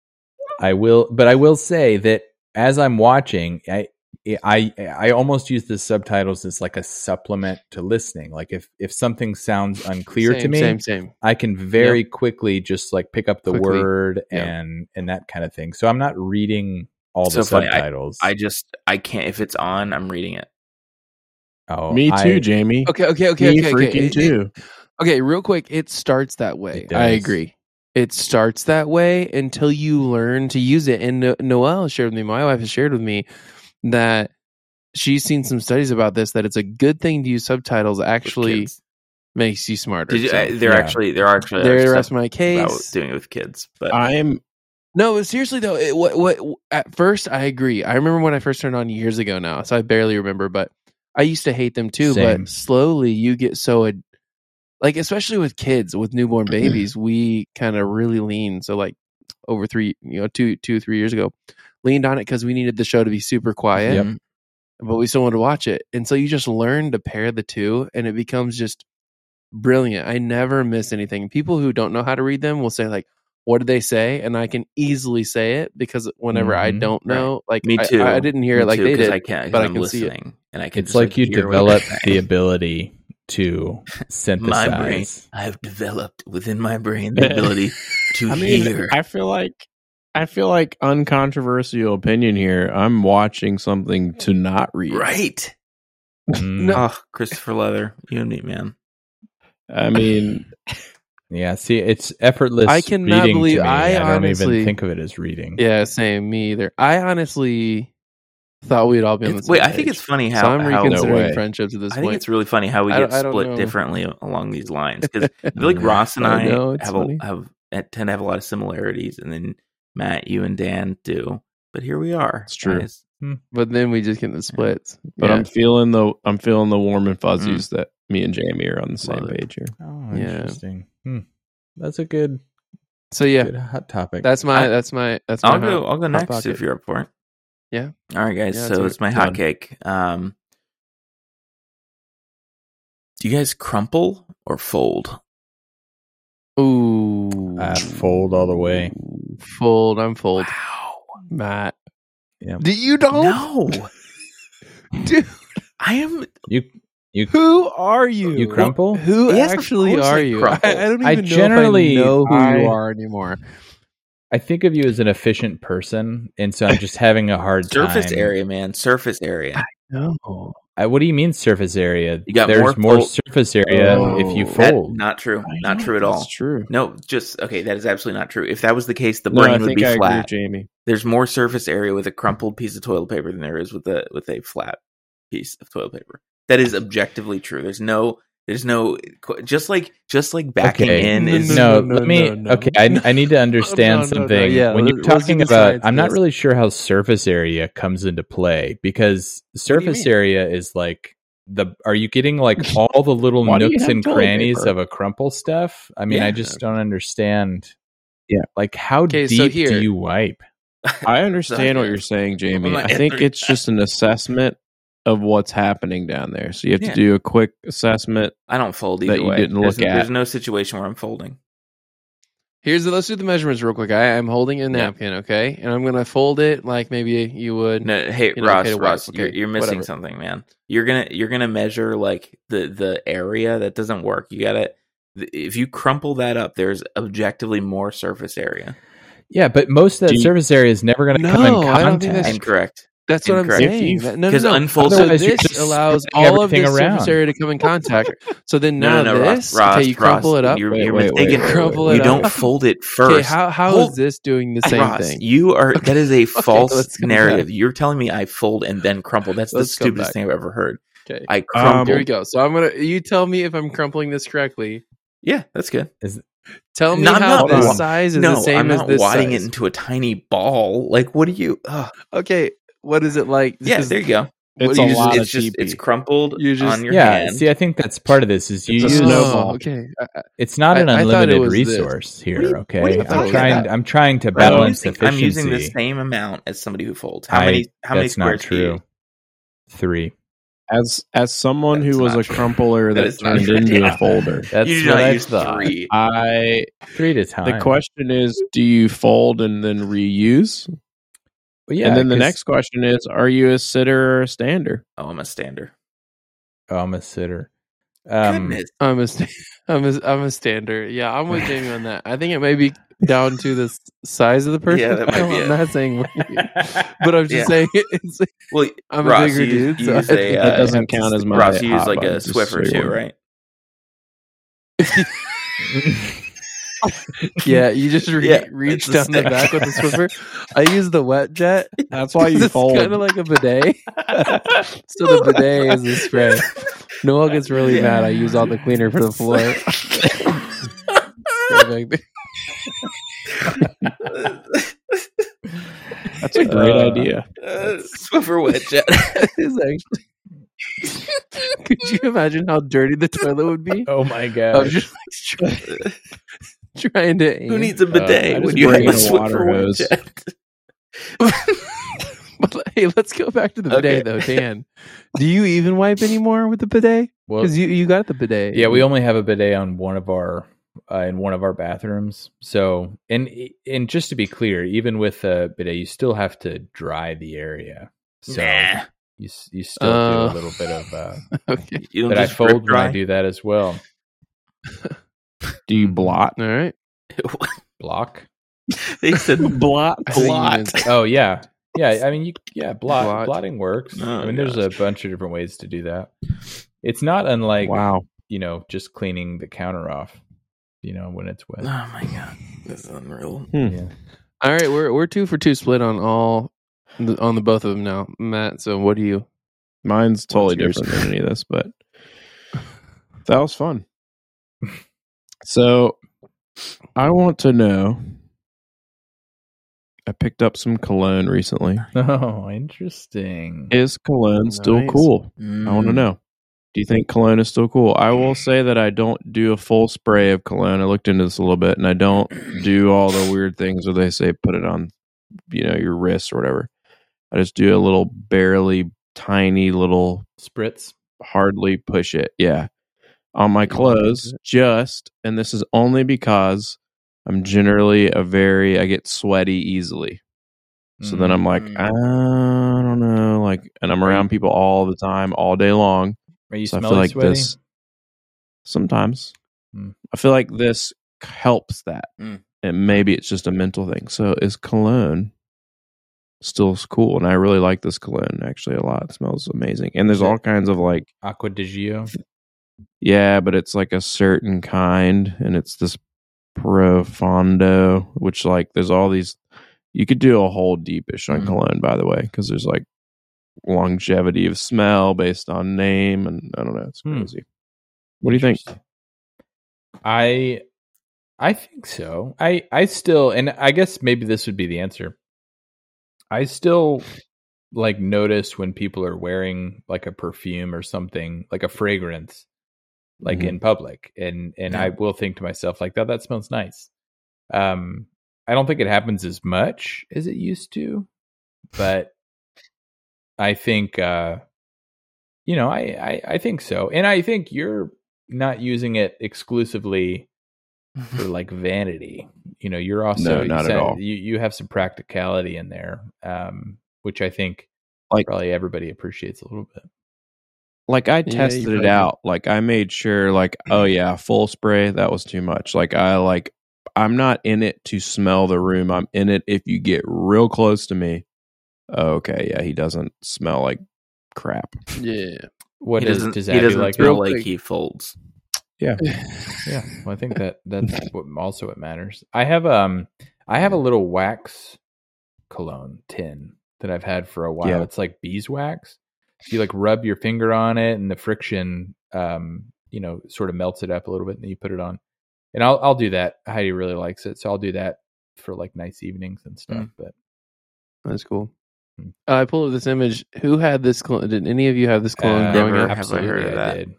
Speaker 3: I will, but I will say that as I'm watching, I I I almost use the subtitles as like a supplement to listening. Like if if something sounds unclear
Speaker 2: same,
Speaker 3: to me,
Speaker 2: Same, same.
Speaker 3: I can very quickly just like pick up the
Speaker 2: Quickly.
Speaker 3: word
Speaker 2: Yeah.
Speaker 3: and and that kind of thing. So I'm not reading all
Speaker 1: So
Speaker 3: the
Speaker 1: funny,
Speaker 3: subtitles.
Speaker 1: I just I can't. If it's on, I'm reading it.
Speaker 3: oh,
Speaker 4: Me too,
Speaker 3: I-
Speaker 4: Jamie.
Speaker 2: Okay, okay, okay,
Speaker 4: Me
Speaker 2: okay,
Speaker 4: freaking
Speaker 2: okay. It- it-
Speaker 4: too.
Speaker 2: Okay, real quick, it starts that way. I agree. It starts that way until you learn to use it. And no- Noelle shared with me, my wife has shared with me that she's seen some studies about this that it's a good thing to use subtitles actually makes you smarter.
Speaker 1: Did you,
Speaker 2: So,
Speaker 1: uh, they're
Speaker 3: yeah.
Speaker 1: actually they're actually
Speaker 2: there
Speaker 1: stuff
Speaker 2: rests my
Speaker 1: about
Speaker 2: case.
Speaker 1: doing it with kids, but
Speaker 4: I'm
Speaker 2: No, seriously though, it, what what at first I agree. I remember when I first turned on years ago now, so I barely remember, but I used to hate them too.
Speaker 3: Same.
Speaker 2: But slowly you get so ad- like, especially with kids with newborn babies, we kind of really lean. So like over three, you know, two two three years ago, leaned on it because we needed the show to be super quiet,
Speaker 3: Yep.
Speaker 2: but we still wanted to watch it, and so you just learn to pair the two, and it becomes just brilliant. I never miss anything. People who don't know how to read them will say like, "What did they say?" And I can easily say it because whenever I
Speaker 3: Mhm.
Speaker 2: don't
Speaker 1: Right.
Speaker 2: know, like
Speaker 1: me too.
Speaker 2: I, didn't hear
Speaker 1: Me
Speaker 2: it like
Speaker 1: too,
Speaker 2: they
Speaker 1: 'cause
Speaker 2: did.
Speaker 1: I can't,
Speaker 2: but I
Speaker 1: I'm
Speaker 2: can see it.
Speaker 1: listening, and I can.
Speaker 3: It's
Speaker 1: just,
Speaker 3: like you
Speaker 1: hear
Speaker 3: develop the ability to synthesize.
Speaker 1: My brain. I've developed within my brain the ability to
Speaker 4: I mean,
Speaker 1: hear.
Speaker 4: I feel like I feel like uncontroversial opinion here. I'm watching something to not read.
Speaker 1: right.
Speaker 3: Mm,
Speaker 2: No.
Speaker 1: Oh, Christopher Leather, you and me, man.
Speaker 4: I mean,
Speaker 3: Yeah, see, it's effortless.
Speaker 2: I cannot
Speaker 3: reading to
Speaker 2: believe-
Speaker 3: me.
Speaker 2: I
Speaker 3: don't
Speaker 2: honestly-
Speaker 3: even think of it as reading.
Speaker 2: Yeah, same. Me either. I honestly thought we'd all be on the same
Speaker 1: wait, I think it's funny
Speaker 2: so
Speaker 1: how,
Speaker 2: I'm
Speaker 1: how
Speaker 2: reconsidering
Speaker 4: No
Speaker 2: friendships at this
Speaker 1: I think
Speaker 2: point.
Speaker 1: it's really funny how we get
Speaker 2: don't- I
Speaker 1: split
Speaker 2: know.
Speaker 1: differently along these lines because I feel like Ross and
Speaker 2: I
Speaker 1: I,
Speaker 2: know,
Speaker 1: have a, have tend to have a lot of similarities, and then Matt, you and Dan do. But here we are.
Speaker 4: It's true.
Speaker 1: guys.
Speaker 2: but then we just get the splits.
Speaker 4: but
Speaker 2: Yeah.
Speaker 4: I'm feeling the I'm feeling the warm and fuzzies that me and Jamie are on the same
Speaker 1: Love it.
Speaker 4: page here.
Speaker 3: Oh,
Speaker 2: Yeah.
Speaker 3: interesting. Hmm. That's a good,
Speaker 2: so yeah,
Speaker 3: good hot topic.
Speaker 2: that's my
Speaker 1: I-
Speaker 2: that's my that's my
Speaker 1: I'll
Speaker 2: hot-
Speaker 1: go. I'll go next
Speaker 2: pocket.
Speaker 1: if you're up for it.
Speaker 2: Yeah.
Speaker 1: All right, guys.
Speaker 2: Yeah,
Speaker 1: so it's my hot cake. Um, do you guys crumple or fold?
Speaker 2: Ooh,
Speaker 3: Uh, fold all the way.
Speaker 2: Fold. I'm fold.
Speaker 1: Wow.
Speaker 2: Matt.
Speaker 3: Yeah.
Speaker 2: Do you don't?
Speaker 1: No,
Speaker 2: Dude,
Speaker 1: I am.
Speaker 3: you. You
Speaker 2: who are you?
Speaker 3: you crumple?
Speaker 2: Who
Speaker 1: Yes,
Speaker 2: actually are you? I. I don't even
Speaker 3: I
Speaker 2: know
Speaker 3: generally-
Speaker 2: if I know who
Speaker 3: I-
Speaker 2: you are anymore.
Speaker 3: I think of you as an efficient person, and so I'm just having a hard time.
Speaker 1: Surface
Speaker 3: time.
Speaker 1: area, man. Surface area.
Speaker 2: No.
Speaker 3: I, what do you mean surface area?
Speaker 1: You got
Speaker 3: There's
Speaker 1: more
Speaker 3: more, surface area
Speaker 2: Oh.
Speaker 3: if you oh.
Speaker 1: That-
Speaker 3: fold.
Speaker 1: not true.
Speaker 4: I
Speaker 1: Not true at all.
Speaker 4: That's true.
Speaker 1: No, just okay. That is absolutely not true. If that was the case, the
Speaker 4: No,
Speaker 1: brain
Speaker 4: I
Speaker 1: would
Speaker 4: think
Speaker 1: be
Speaker 4: I agree with
Speaker 1: flat.
Speaker 4: Jamie.
Speaker 1: There's more surface area with a crumpled piece of toilet paper than there is with a with a flat piece of toilet paper. That is objectively true. There's no. There's no. Just like just like backing
Speaker 3: Okay.
Speaker 1: in
Speaker 2: No,
Speaker 1: is
Speaker 3: no,
Speaker 2: no,
Speaker 3: let me.
Speaker 2: no, no.
Speaker 3: Okay, I, I need to understand
Speaker 2: No, no, no,
Speaker 3: something.
Speaker 2: yeah,
Speaker 3: when you're
Speaker 2: let's- let's do
Speaker 3: talking about, I'm not really sure how surface area comes into play because surface area is like the. Are you getting like all the little
Speaker 4: Why do you
Speaker 3: nooks and crannies
Speaker 4: paper?
Speaker 3: of a crumple stuff? I mean, I just don't understand.
Speaker 4: Yeah.
Speaker 3: like how
Speaker 2: Okay,
Speaker 3: deep
Speaker 2: so
Speaker 3: do you wipe?
Speaker 4: I understand what you're saying, Jamie. I think it's just an assessment of what's happening down there. So you have
Speaker 1: Yeah.
Speaker 4: to do a quick assessment.
Speaker 1: I don't fold
Speaker 4: that
Speaker 1: either
Speaker 4: you
Speaker 1: way.
Speaker 4: didn't
Speaker 1: there's,
Speaker 4: look at.
Speaker 1: There's no situation where I'm folding.
Speaker 2: Here's the, let's do the measurements real quick. I, I'm holding a
Speaker 1: Yeah.
Speaker 2: napkin, okay, and I'm gonna fold it like maybe you would.
Speaker 1: No, hey
Speaker 2: You know,
Speaker 1: Ross,
Speaker 2: okay
Speaker 1: Ross,
Speaker 2: okay,
Speaker 1: you're, you're missing
Speaker 2: whatever.
Speaker 1: something, man. You're gonna you're gonna measure like the the area that doesn't work. You gotta if you crumple that up, there's objectively more surface area.
Speaker 3: Yeah, but most of that
Speaker 4: you-
Speaker 3: surface area is never going to
Speaker 2: No,
Speaker 3: come in
Speaker 2: I don't think
Speaker 3: contact.
Speaker 2: that's-
Speaker 1: Incorrect.
Speaker 2: That's what
Speaker 1: Incorrect.
Speaker 2: I'm saying.
Speaker 4: you-
Speaker 2: That- no, no,
Speaker 1: 'cause
Speaker 2: no.
Speaker 1: unfold-
Speaker 2: so this
Speaker 3: just
Speaker 2: allows all of
Speaker 3: everything
Speaker 2: this surface area to come in contact. So then now
Speaker 1: no, no, Ross,
Speaker 2: this,
Speaker 1: Ross,
Speaker 2: okay, you crumple
Speaker 1: Ross,
Speaker 2: it up.
Speaker 1: You're,
Speaker 4: Wait,
Speaker 1: you're
Speaker 4: wait, wait,
Speaker 1: mistaken.
Speaker 4: wait,
Speaker 2: Crumple
Speaker 4: wait.
Speaker 2: it
Speaker 1: You
Speaker 2: up.
Speaker 1: don't fold it
Speaker 2: Okay,
Speaker 1: first.
Speaker 2: how how
Speaker 1: Hold-
Speaker 2: is this doing the same
Speaker 1: Ross,
Speaker 2: thing?
Speaker 1: you are that is a false
Speaker 2: let's
Speaker 1: narrative.
Speaker 2: back.
Speaker 1: You're telling me I fold and then crumple. That's
Speaker 2: Let's
Speaker 1: the stupidest thing I've ever heard.
Speaker 2: Okay.
Speaker 1: I
Speaker 4: Um,
Speaker 1: crumpled.
Speaker 2: Here we go. So I'm gonna. You tell me if I'm crumpling this correctly.
Speaker 1: Yeah, that's good.
Speaker 2: Tell me
Speaker 1: No,
Speaker 2: how
Speaker 1: not
Speaker 2: this size is
Speaker 1: no,
Speaker 2: the same
Speaker 1: I'm
Speaker 2: as
Speaker 1: not
Speaker 2: this
Speaker 1: wadding
Speaker 2: size.
Speaker 1: it into a tiny ball. Like, what do you? ugh.
Speaker 2: okay. What is it like?
Speaker 1: Yeah,
Speaker 2: Because
Speaker 1: there you go.
Speaker 4: It's
Speaker 2: What
Speaker 4: a
Speaker 2: do you
Speaker 4: lot
Speaker 1: it's
Speaker 4: of
Speaker 1: just it's crumpled
Speaker 2: You just-
Speaker 1: on your
Speaker 3: yeah,
Speaker 1: hand.
Speaker 3: see, I think that's part of this. Is you
Speaker 4: It's a
Speaker 3: use
Speaker 4: snowball.
Speaker 2: Oh, okay. I- I-
Speaker 3: it's not an
Speaker 2: I- I thought it
Speaker 3: unlimited
Speaker 2: was this.
Speaker 3: resource
Speaker 1: What
Speaker 3: here.
Speaker 1: you-
Speaker 3: okay,
Speaker 1: what
Speaker 3: I'm trying.
Speaker 1: about?
Speaker 3: I'm trying to
Speaker 1: I'm
Speaker 3: balance
Speaker 1: using, I'm using the same amount as somebody who folds. How
Speaker 3: I-
Speaker 1: many? How many
Speaker 3: that's not
Speaker 1: squares? do you
Speaker 3: true. Three.
Speaker 4: As as someone
Speaker 1: That's
Speaker 4: who was a
Speaker 1: true.
Speaker 4: crumpler
Speaker 1: That
Speaker 4: that,
Speaker 1: is not
Speaker 4: turned
Speaker 1: true.
Speaker 4: into
Speaker 1: Yeah.
Speaker 4: a folder.
Speaker 3: That's
Speaker 1: you do
Speaker 3: what
Speaker 1: not
Speaker 3: I
Speaker 1: use
Speaker 3: thought.
Speaker 1: three.
Speaker 4: I
Speaker 3: Three at a time.
Speaker 4: the question is, do you fold and then reuse?
Speaker 3: Well, yeah,
Speaker 4: and then the next question is, are you a sitter or a stander?
Speaker 1: Oh, I'm a stander.
Speaker 3: Oh, I'm a sitter. Um,
Speaker 2: I'm a, sta- I'm a, I'm a stander. Yeah, I'm with Jamie on that. I think it may be down to the size of the person.
Speaker 1: Yeah, that might be
Speaker 2: I'm
Speaker 1: it.
Speaker 2: not saying, but I'm just
Speaker 1: Yeah.
Speaker 2: saying it's,
Speaker 1: Well,
Speaker 2: I'm
Speaker 1: Ross,
Speaker 2: a bigger
Speaker 1: you,
Speaker 2: dude.
Speaker 1: you
Speaker 2: so I
Speaker 1: use
Speaker 2: think
Speaker 1: a,
Speaker 4: That
Speaker 1: uh,
Speaker 4: doesn't count as my
Speaker 1: Ross, you use like a
Speaker 4: button, just so
Speaker 1: Swiffer
Speaker 4: you
Speaker 1: too, right?
Speaker 2: yeah, you just re-
Speaker 1: Yeah,
Speaker 2: reach
Speaker 1: it's the
Speaker 2: down the back with the Swiffer. I use the WetJet.
Speaker 4: That's why you fold.
Speaker 2: it's kind of like a bidet. so the bidet is the spray. Noel gets really
Speaker 1: Yeah.
Speaker 2: mad. I use all the cleaner for the floor. Spray back there.
Speaker 4: That's a great
Speaker 3: Uh,
Speaker 4: idea.
Speaker 1: Uh, Swiffer WetJet.
Speaker 2: It's actually. Could you imagine how dirty the toilet would be?
Speaker 3: oh my
Speaker 2: I
Speaker 3: god!
Speaker 2: just like, try- trying to.
Speaker 1: Who needs a bidet
Speaker 4: just
Speaker 1: when you have a
Speaker 4: in water
Speaker 1: Swiffer
Speaker 4: hose.
Speaker 1: jet?
Speaker 2: But hey, let's go back to the
Speaker 1: Okay.
Speaker 2: bidet though, Dan. Do you even wipe anymore with the bidet?
Speaker 3: well,
Speaker 2: Because you you got the bidet.
Speaker 3: yeah, we only have a bidet on one of our uh, in one of our bathrooms. So, and and just to be clear, even with a bidet, you still have to dry the area. So
Speaker 1: Nah.
Speaker 3: you you still do
Speaker 2: Uh,
Speaker 3: a little bit of. Uh,
Speaker 2: Okay.
Speaker 1: You don't
Speaker 3: but I
Speaker 1: just drip
Speaker 3: fold when I do that as well.
Speaker 4: Do you blot?
Speaker 2: All right.
Speaker 3: Block.
Speaker 1: they said
Speaker 4: blot.
Speaker 2: I think you
Speaker 1: blot.
Speaker 3: Oh yeah, yeah. I mean, you yeah, blot,
Speaker 2: Blot.
Speaker 3: blotting works.
Speaker 1: Oh,
Speaker 3: I mean, there's a bunch of different ways to do that. It's not unlike
Speaker 4: wow.
Speaker 3: you know just cleaning the counter off. You know when it's wet.
Speaker 1: Oh my god, this is unreal.
Speaker 4: Hmm.
Speaker 3: Yeah.
Speaker 2: All right, we're we're two for two split on all on the both of them now, Matt. So what do you?
Speaker 4: Mine's totally different than any of this, but that was fun. So I want to know. I picked up some cologne recently.
Speaker 3: Oh, interesting.
Speaker 4: Is cologne still
Speaker 2: Nice.
Speaker 4: cool? I
Speaker 1: Mm.
Speaker 4: want to know. Do you think cologne is still cool? I will say that I don't do a full spray of cologne. I looked into this a little bit, and I don't do all the weird things where they say put it on, you know, your wrist or whatever. I just do a little barely tiny little
Speaker 3: Spritz.
Speaker 4: hardly push it. Yeah. On my clothes, just, and this is only because I'm generally a very, I get sweaty easily. So then I'm like,
Speaker 1: Mm.
Speaker 4: I don't know. Like, and I'm around people all the time, all day long.
Speaker 3: Are you
Speaker 4: So I
Speaker 3: smelling
Speaker 4: feel like
Speaker 3: sweaty?
Speaker 4: this, sometimes,
Speaker 3: Hmm.
Speaker 4: I feel like this helps that.
Speaker 1: Mm.
Speaker 4: And maybe it's just a mental thing. So is cologne still cool? And I really like this cologne actually a lot. It smells amazing. And there's all kinds of like,
Speaker 3: Acqua di Gio.
Speaker 4: Yeah, but it's like a certain kind, and it's this profondo, which like there's all these. You could do a whole deepish on
Speaker 1: Mhm.
Speaker 4: cologne, by the way, because there's like longevity of smell based on name, and I don't know, it's
Speaker 3: Hmm.
Speaker 4: crazy. What do you think?
Speaker 3: I I think so. I I still and I guess maybe this would be the answer. I still like notice when people are wearing like a perfume or something, like a fragrance like
Speaker 4: Mhm.
Speaker 3: in public and and I will think to myself like that that smells nice. Um I don't think it happens as much as it used to, but I think uh you know, I, I I think so. And I think you're not using it exclusively for like vanity. You know, you're also
Speaker 4: No,
Speaker 3: you
Speaker 4: not at all.
Speaker 3: You you have some practicality in there, um, which I think
Speaker 4: Like-
Speaker 3: probably everybody appreciates a little bit.
Speaker 4: Like I tested
Speaker 2: probably
Speaker 4: it out. Like I made sure, like, oh yeah, full spray, that was too much. Like I like I'm not in it to smell the room. I'm in it if you get real close to me. Okay, yeah, he doesn't smell like crap.
Speaker 2: Yeah.
Speaker 3: What
Speaker 1: he
Speaker 3: does
Speaker 1: doesn't,
Speaker 3: does
Speaker 1: he doesn't
Speaker 3: like?
Speaker 1: smell
Speaker 2: Real
Speaker 1: like he folds.
Speaker 3: Yeah. yeah, well, I think that that's what also what matters. I have um I have a little wax cologne tin that I've had for a while.
Speaker 4: Yeah.
Speaker 3: It's like beeswax. You like rub your finger on it, and the friction, um, you know, sort of melts it up a little bit, and then you put it on. And I'll I'll do that. Heidi really likes it, so I'll do that for like nice evenings and stuff.
Speaker 1: Mm.
Speaker 3: But
Speaker 2: That's cool.
Speaker 3: Hmm.
Speaker 2: Uh, I pulled up this image. Who had this clone? Did any of you have this clone
Speaker 3: uh,
Speaker 2: growing
Speaker 1: never
Speaker 2: up?
Speaker 1: have I
Speaker 3: absolutely,
Speaker 1: heard of that.
Speaker 3: did.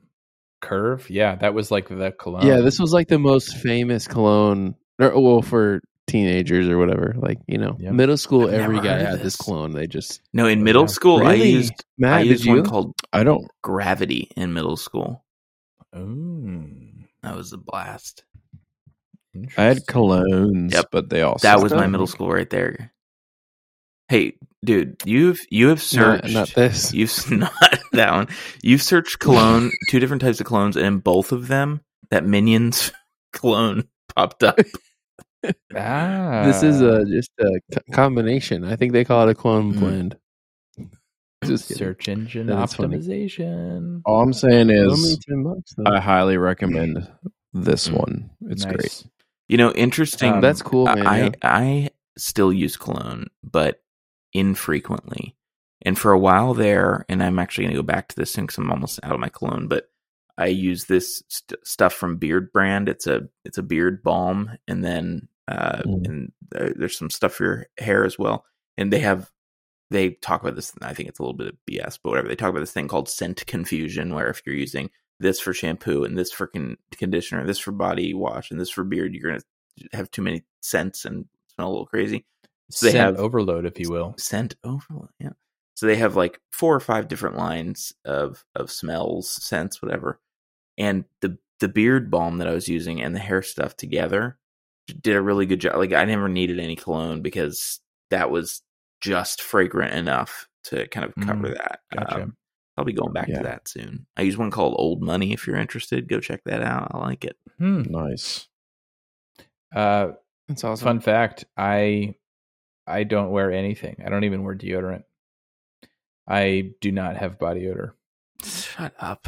Speaker 3: Curve, yeah, that was like the cologne.
Speaker 2: Yeah, this was like the most famous cologne. Or, well, for teenagers or whatever. Like you know,
Speaker 3: Yep.
Speaker 2: middle school,
Speaker 1: I've
Speaker 2: every guy had this
Speaker 1: this.
Speaker 2: clone. They just
Speaker 1: No, in
Speaker 3: Oh,
Speaker 1: middle
Speaker 3: yeah.
Speaker 1: school, I used
Speaker 2: Matt,
Speaker 1: I
Speaker 2: did
Speaker 1: used
Speaker 2: you?
Speaker 1: one called
Speaker 4: I don't.
Speaker 1: Gravity in middle school.
Speaker 3: Ooh,
Speaker 1: That was a blast.
Speaker 4: I had
Speaker 3: interesting.
Speaker 4: colognes,
Speaker 1: Yep.
Speaker 4: but they all.
Speaker 1: That was my middle school right there. Hey, dude, you've you have searched
Speaker 2: not this.
Speaker 1: You've not that one. You've searched cologne, two different types of colognes, and in both of them, that Minions clone popped up.
Speaker 3: Ah,
Speaker 2: This is a just a combination. I think they call it a clone
Speaker 1: Mm.
Speaker 2: blend. Just kidding.
Speaker 3: search engine
Speaker 2: That's funny.
Speaker 3: optimization.
Speaker 4: All I'm saying is,
Speaker 2: bucks.
Speaker 4: I highly recommend this
Speaker 1: Mm.
Speaker 4: one. It's
Speaker 3: Nice.
Speaker 4: great.
Speaker 1: You know, interesting.
Speaker 3: Um,
Speaker 2: That's cool, man.
Speaker 1: I
Speaker 2: yeah.
Speaker 1: I still use cologne, but infrequently. And for a while there, and I'm actually going to go back to this soon because I'm almost out of my cologne. But I use this st- stuff from Beardbrand. It's a it's a beard balm, and then uh,
Speaker 4: Mm.
Speaker 1: and there's some stuff for your hair as well. And they have they talk about this. I think it's a little bit of BS, but whatever. They talk about this thing called scent confusion, where if you're using this for shampoo and this for con- conditioner, this for body wash, and this for beard, you're gonna have too many scents and smell a little crazy. So they
Speaker 3: Scent
Speaker 1: have
Speaker 3: overload, if you will.
Speaker 1: scent overload. Yeah. So they have like four or five different lines of of smells, scents, whatever. And the the beard balm that I was using and the hair stuff together did a really good job. Like I never needed any cologne because that was just fragrant enough to kind of cover
Speaker 3: Mm,
Speaker 1: that.
Speaker 3: gotcha.
Speaker 1: Um, I'll be going back
Speaker 4: Yeah.
Speaker 1: to that soon. I use one called Old Money. If you're interested, go check that out. I like it.
Speaker 3: Hmm.
Speaker 4: Nice.
Speaker 3: Uh,
Speaker 2: That's awesome.
Speaker 3: fun fact: I I don't wear anything. I don't even wear deodorant. I do not have body odor.
Speaker 1: Shut up.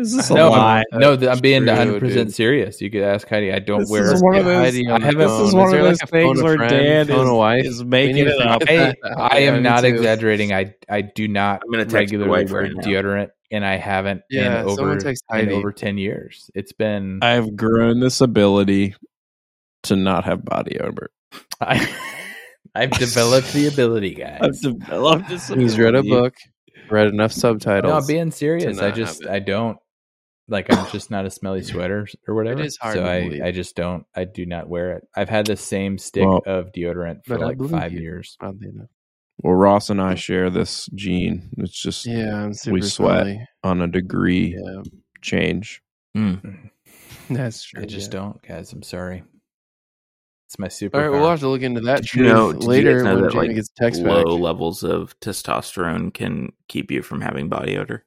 Speaker 4: Is this
Speaker 3: no,
Speaker 4: lie?
Speaker 3: I'm, no, I'm being 100 percent serious. You could ask Heidi. I don't
Speaker 4: This
Speaker 3: wear.
Speaker 4: is one of those-
Speaker 2: Heidi on
Speaker 3: I haven't-
Speaker 4: This is one
Speaker 2: there
Speaker 4: of those
Speaker 2: a phone
Speaker 4: things where
Speaker 2: friend,
Speaker 4: Dan is,
Speaker 2: wife?
Speaker 4: is making it up.
Speaker 2: forget
Speaker 3: I. I am
Speaker 2: me
Speaker 3: not exaggerating. I I do not
Speaker 1: I'm gonna text your
Speaker 3: regularly
Speaker 1: wife
Speaker 3: wear
Speaker 1: right now.
Speaker 3: deodorant, and I haven't
Speaker 2: Yeah,
Speaker 3: in over in over ten years. It's been
Speaker 4: I've grown this ability to not have body odor.
Speaker 3: I, I've developed the ability, guys.
Speaker 4: I've developed this.
Speaker 2: He's read a book, read enough subtitles.
Speaker 3: I'm being serious. I just. I don't like. I'm just not a smelly sweater or whatever.
Speaker 2: is hard
Speaker 3: so
Speaker 2: to
Speaker 3: I
Speaker 2: believe.
Speaker 3: I just don't. I do not wear it. I've had the same stick
Speaker 4: Well-
Speaker 3: of deodorant for
Speaker 2: But
Speaker 3: like five
Speaker 2: you.
Speaker 3: years.
Speaker 2: Oddly enough.
Speaker 4: Well, Ross and I share this gene. It's just
Speaker 2: Yeah, I'm super
Speaker 4: we sweat
Speaker 2: smelly.
Speaker 4: on a degree
Speaker 2: Yeah,
Speaker 4: change.
Speaker 1: Mm.
Speaker 2: that's true.
Speaker 3: I just
Speaker 2: yeah.
Speaker 3: don't, guys. I'm sorry. It's my super.
Speaker 2: All right, we'll have to look into that
Speaker 1: you know-
Speaker 2: truth
Speaker 1: did you
Speaker 2: later
Speaker 1: guys know
Speaker 2: when
Speaker 1: that,
Speaker 2: Jamie
Speaker 1: like,
Speaker 2: gets a text
Speaker 1: Low
Speaker 2: back.
Speaker 1: levels of testosterone can keep you from having body odor.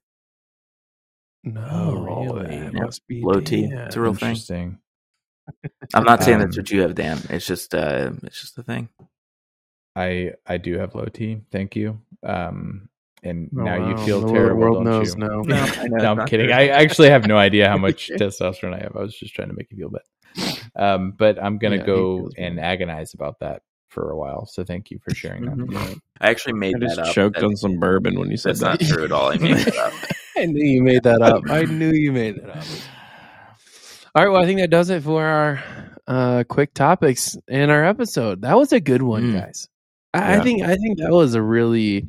Speaker 2: No,
Speaker 3: Oh, really?
Speaker 2: that
Speaker 1: Yeah.
Speaker 2: must be
Speaker 1: Low T.
Speaker 2: Dan.
Speaker 1: It's a real thing. I'm not saying that's
Speaker 3: Um,
Speaker 1: what you have, Dan. It's just uh it's just a thing.
Speaker 3: I I do have low T. Thank you. Um, and
Speaker 2: Oh,
Speaker 3: now you
Speaker 2: wow.
Speaker 3: feel
Speaker 2: The
Speaker 3: terrible.
Speaker 2: world
Speaker 3: don't
Speaker 2: knows
Speaker 3: you?
Speaker 2: now.
Speaker 1: No, I know,
Speaker 3: no, I'm kidding.
Speaker 1: true.
Speaker 3: I actually have no idea how much testosterone I have. I was just trying to make you feel bad. Um, but I'm gonna
Speaker 2: Yeah,
Speaker 3: go and
Speaker 2: bad.
Speaker 3: agonize about that for a while. So thank you for sharing that.
Speaker 1: Mhm.
Speaker 3: Yeah.
Speaker 1: I actually made
Speaker 4: I just
Speaker 1: that up.
Speaker 4: choked
Speaker 1: That-
Speaker 4: on some bourbon when you said
Speaker 1: that's
Speaker 4: that.
Speaker 1: not true at all. I made that up.
Speaker 2: I knew you made that up. I knew you made that up. All right, well, I think that does it for our uh, quick topics in our episode. That was a good one,
Speaker 1: Mm.
Speaker 2: guys. I, I think I think that was a really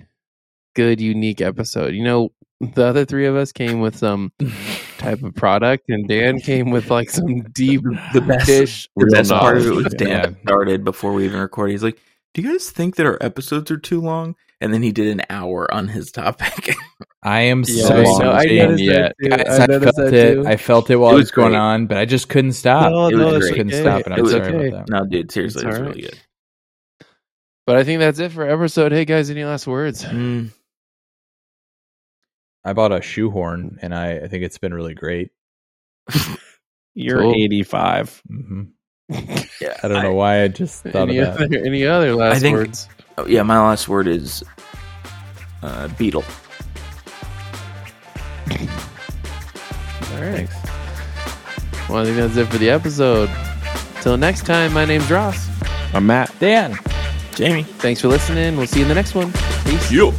Speaker 2: good, unique episode. You know, the other three of us came with some type of product, and Dan came with like some deep
Speaker 1: The best,
Speaker 2: dish.
Speaker 1: the best part of it was Dan
Speaker 3: Yeah.
Speaker 1: started before we even recorded. He's like, "Do you guys think that our episodes are too long?" And then he did an hour on his topic.
Speaker 3: I am
Speaker 2: Yeah,
Speaker 3: so
Speaker 4: I know,
Speaker 3: sorry.
Speaker 4: I noticed
Speaker 2: that too.
Speaker 3: Guys,
Speaker 2: I
Speaker 3: I,
Speaker 2: noticed
Speaker 3: felt
Speaker 2: that
Speaker 3: it.
Speaker 2: too.
Speaker 3: I felt it while
Speaker 1: It
Speaker 3: it
Speaker 1: was
Speaker 3: was going on, but I just couldn't stop.
Speaker 2: No,
Speaker 1: It was
Speaker 2: no,
Speaker 1: great.
Speaker 3: couldn't
Speaker 2: okay.
Speaker 3: stop, and I'm
Speaker 1: was
Speaker 3: sorry
Speaker 2: okay.
Speaker 3: about that.
Speaker 1: no, dude, seriously,
Speaker 2: It's
Speaker 1: it's
Speaker 2: all
Speaker 1: really good.
Speaker 2: But I think that's it for episode. Hey guys, any last words?
Speaker 1: Mm,
Speaker 3: I bought a shoehorn, and I, I think it's been really great.
Speaker 4: You're
Speaker 2: Cool.
Speaker 4: 85.
Speaker 3: hmm
Speaker 1: yeah,
Speaker 3: I don't know why I just thought
Speaker 2: any
Speaker 3: of that.
Speaker 2: other any other last
Speaker 1: think-
Speaker 2: words?
Speaker 1: Oh, yeah, my last word is uh, beetle.
Speaker 2: All right. Well, I think that's it for the episode. Till next time, my name's Ross.
Speaker 4: I'm Matt.
Speaker 3: Dan.
Speaker 1: Jamie.
Speaker 2: Thanks for listening. We'll see you in the next one. Peace.
Speaker 1: Yo.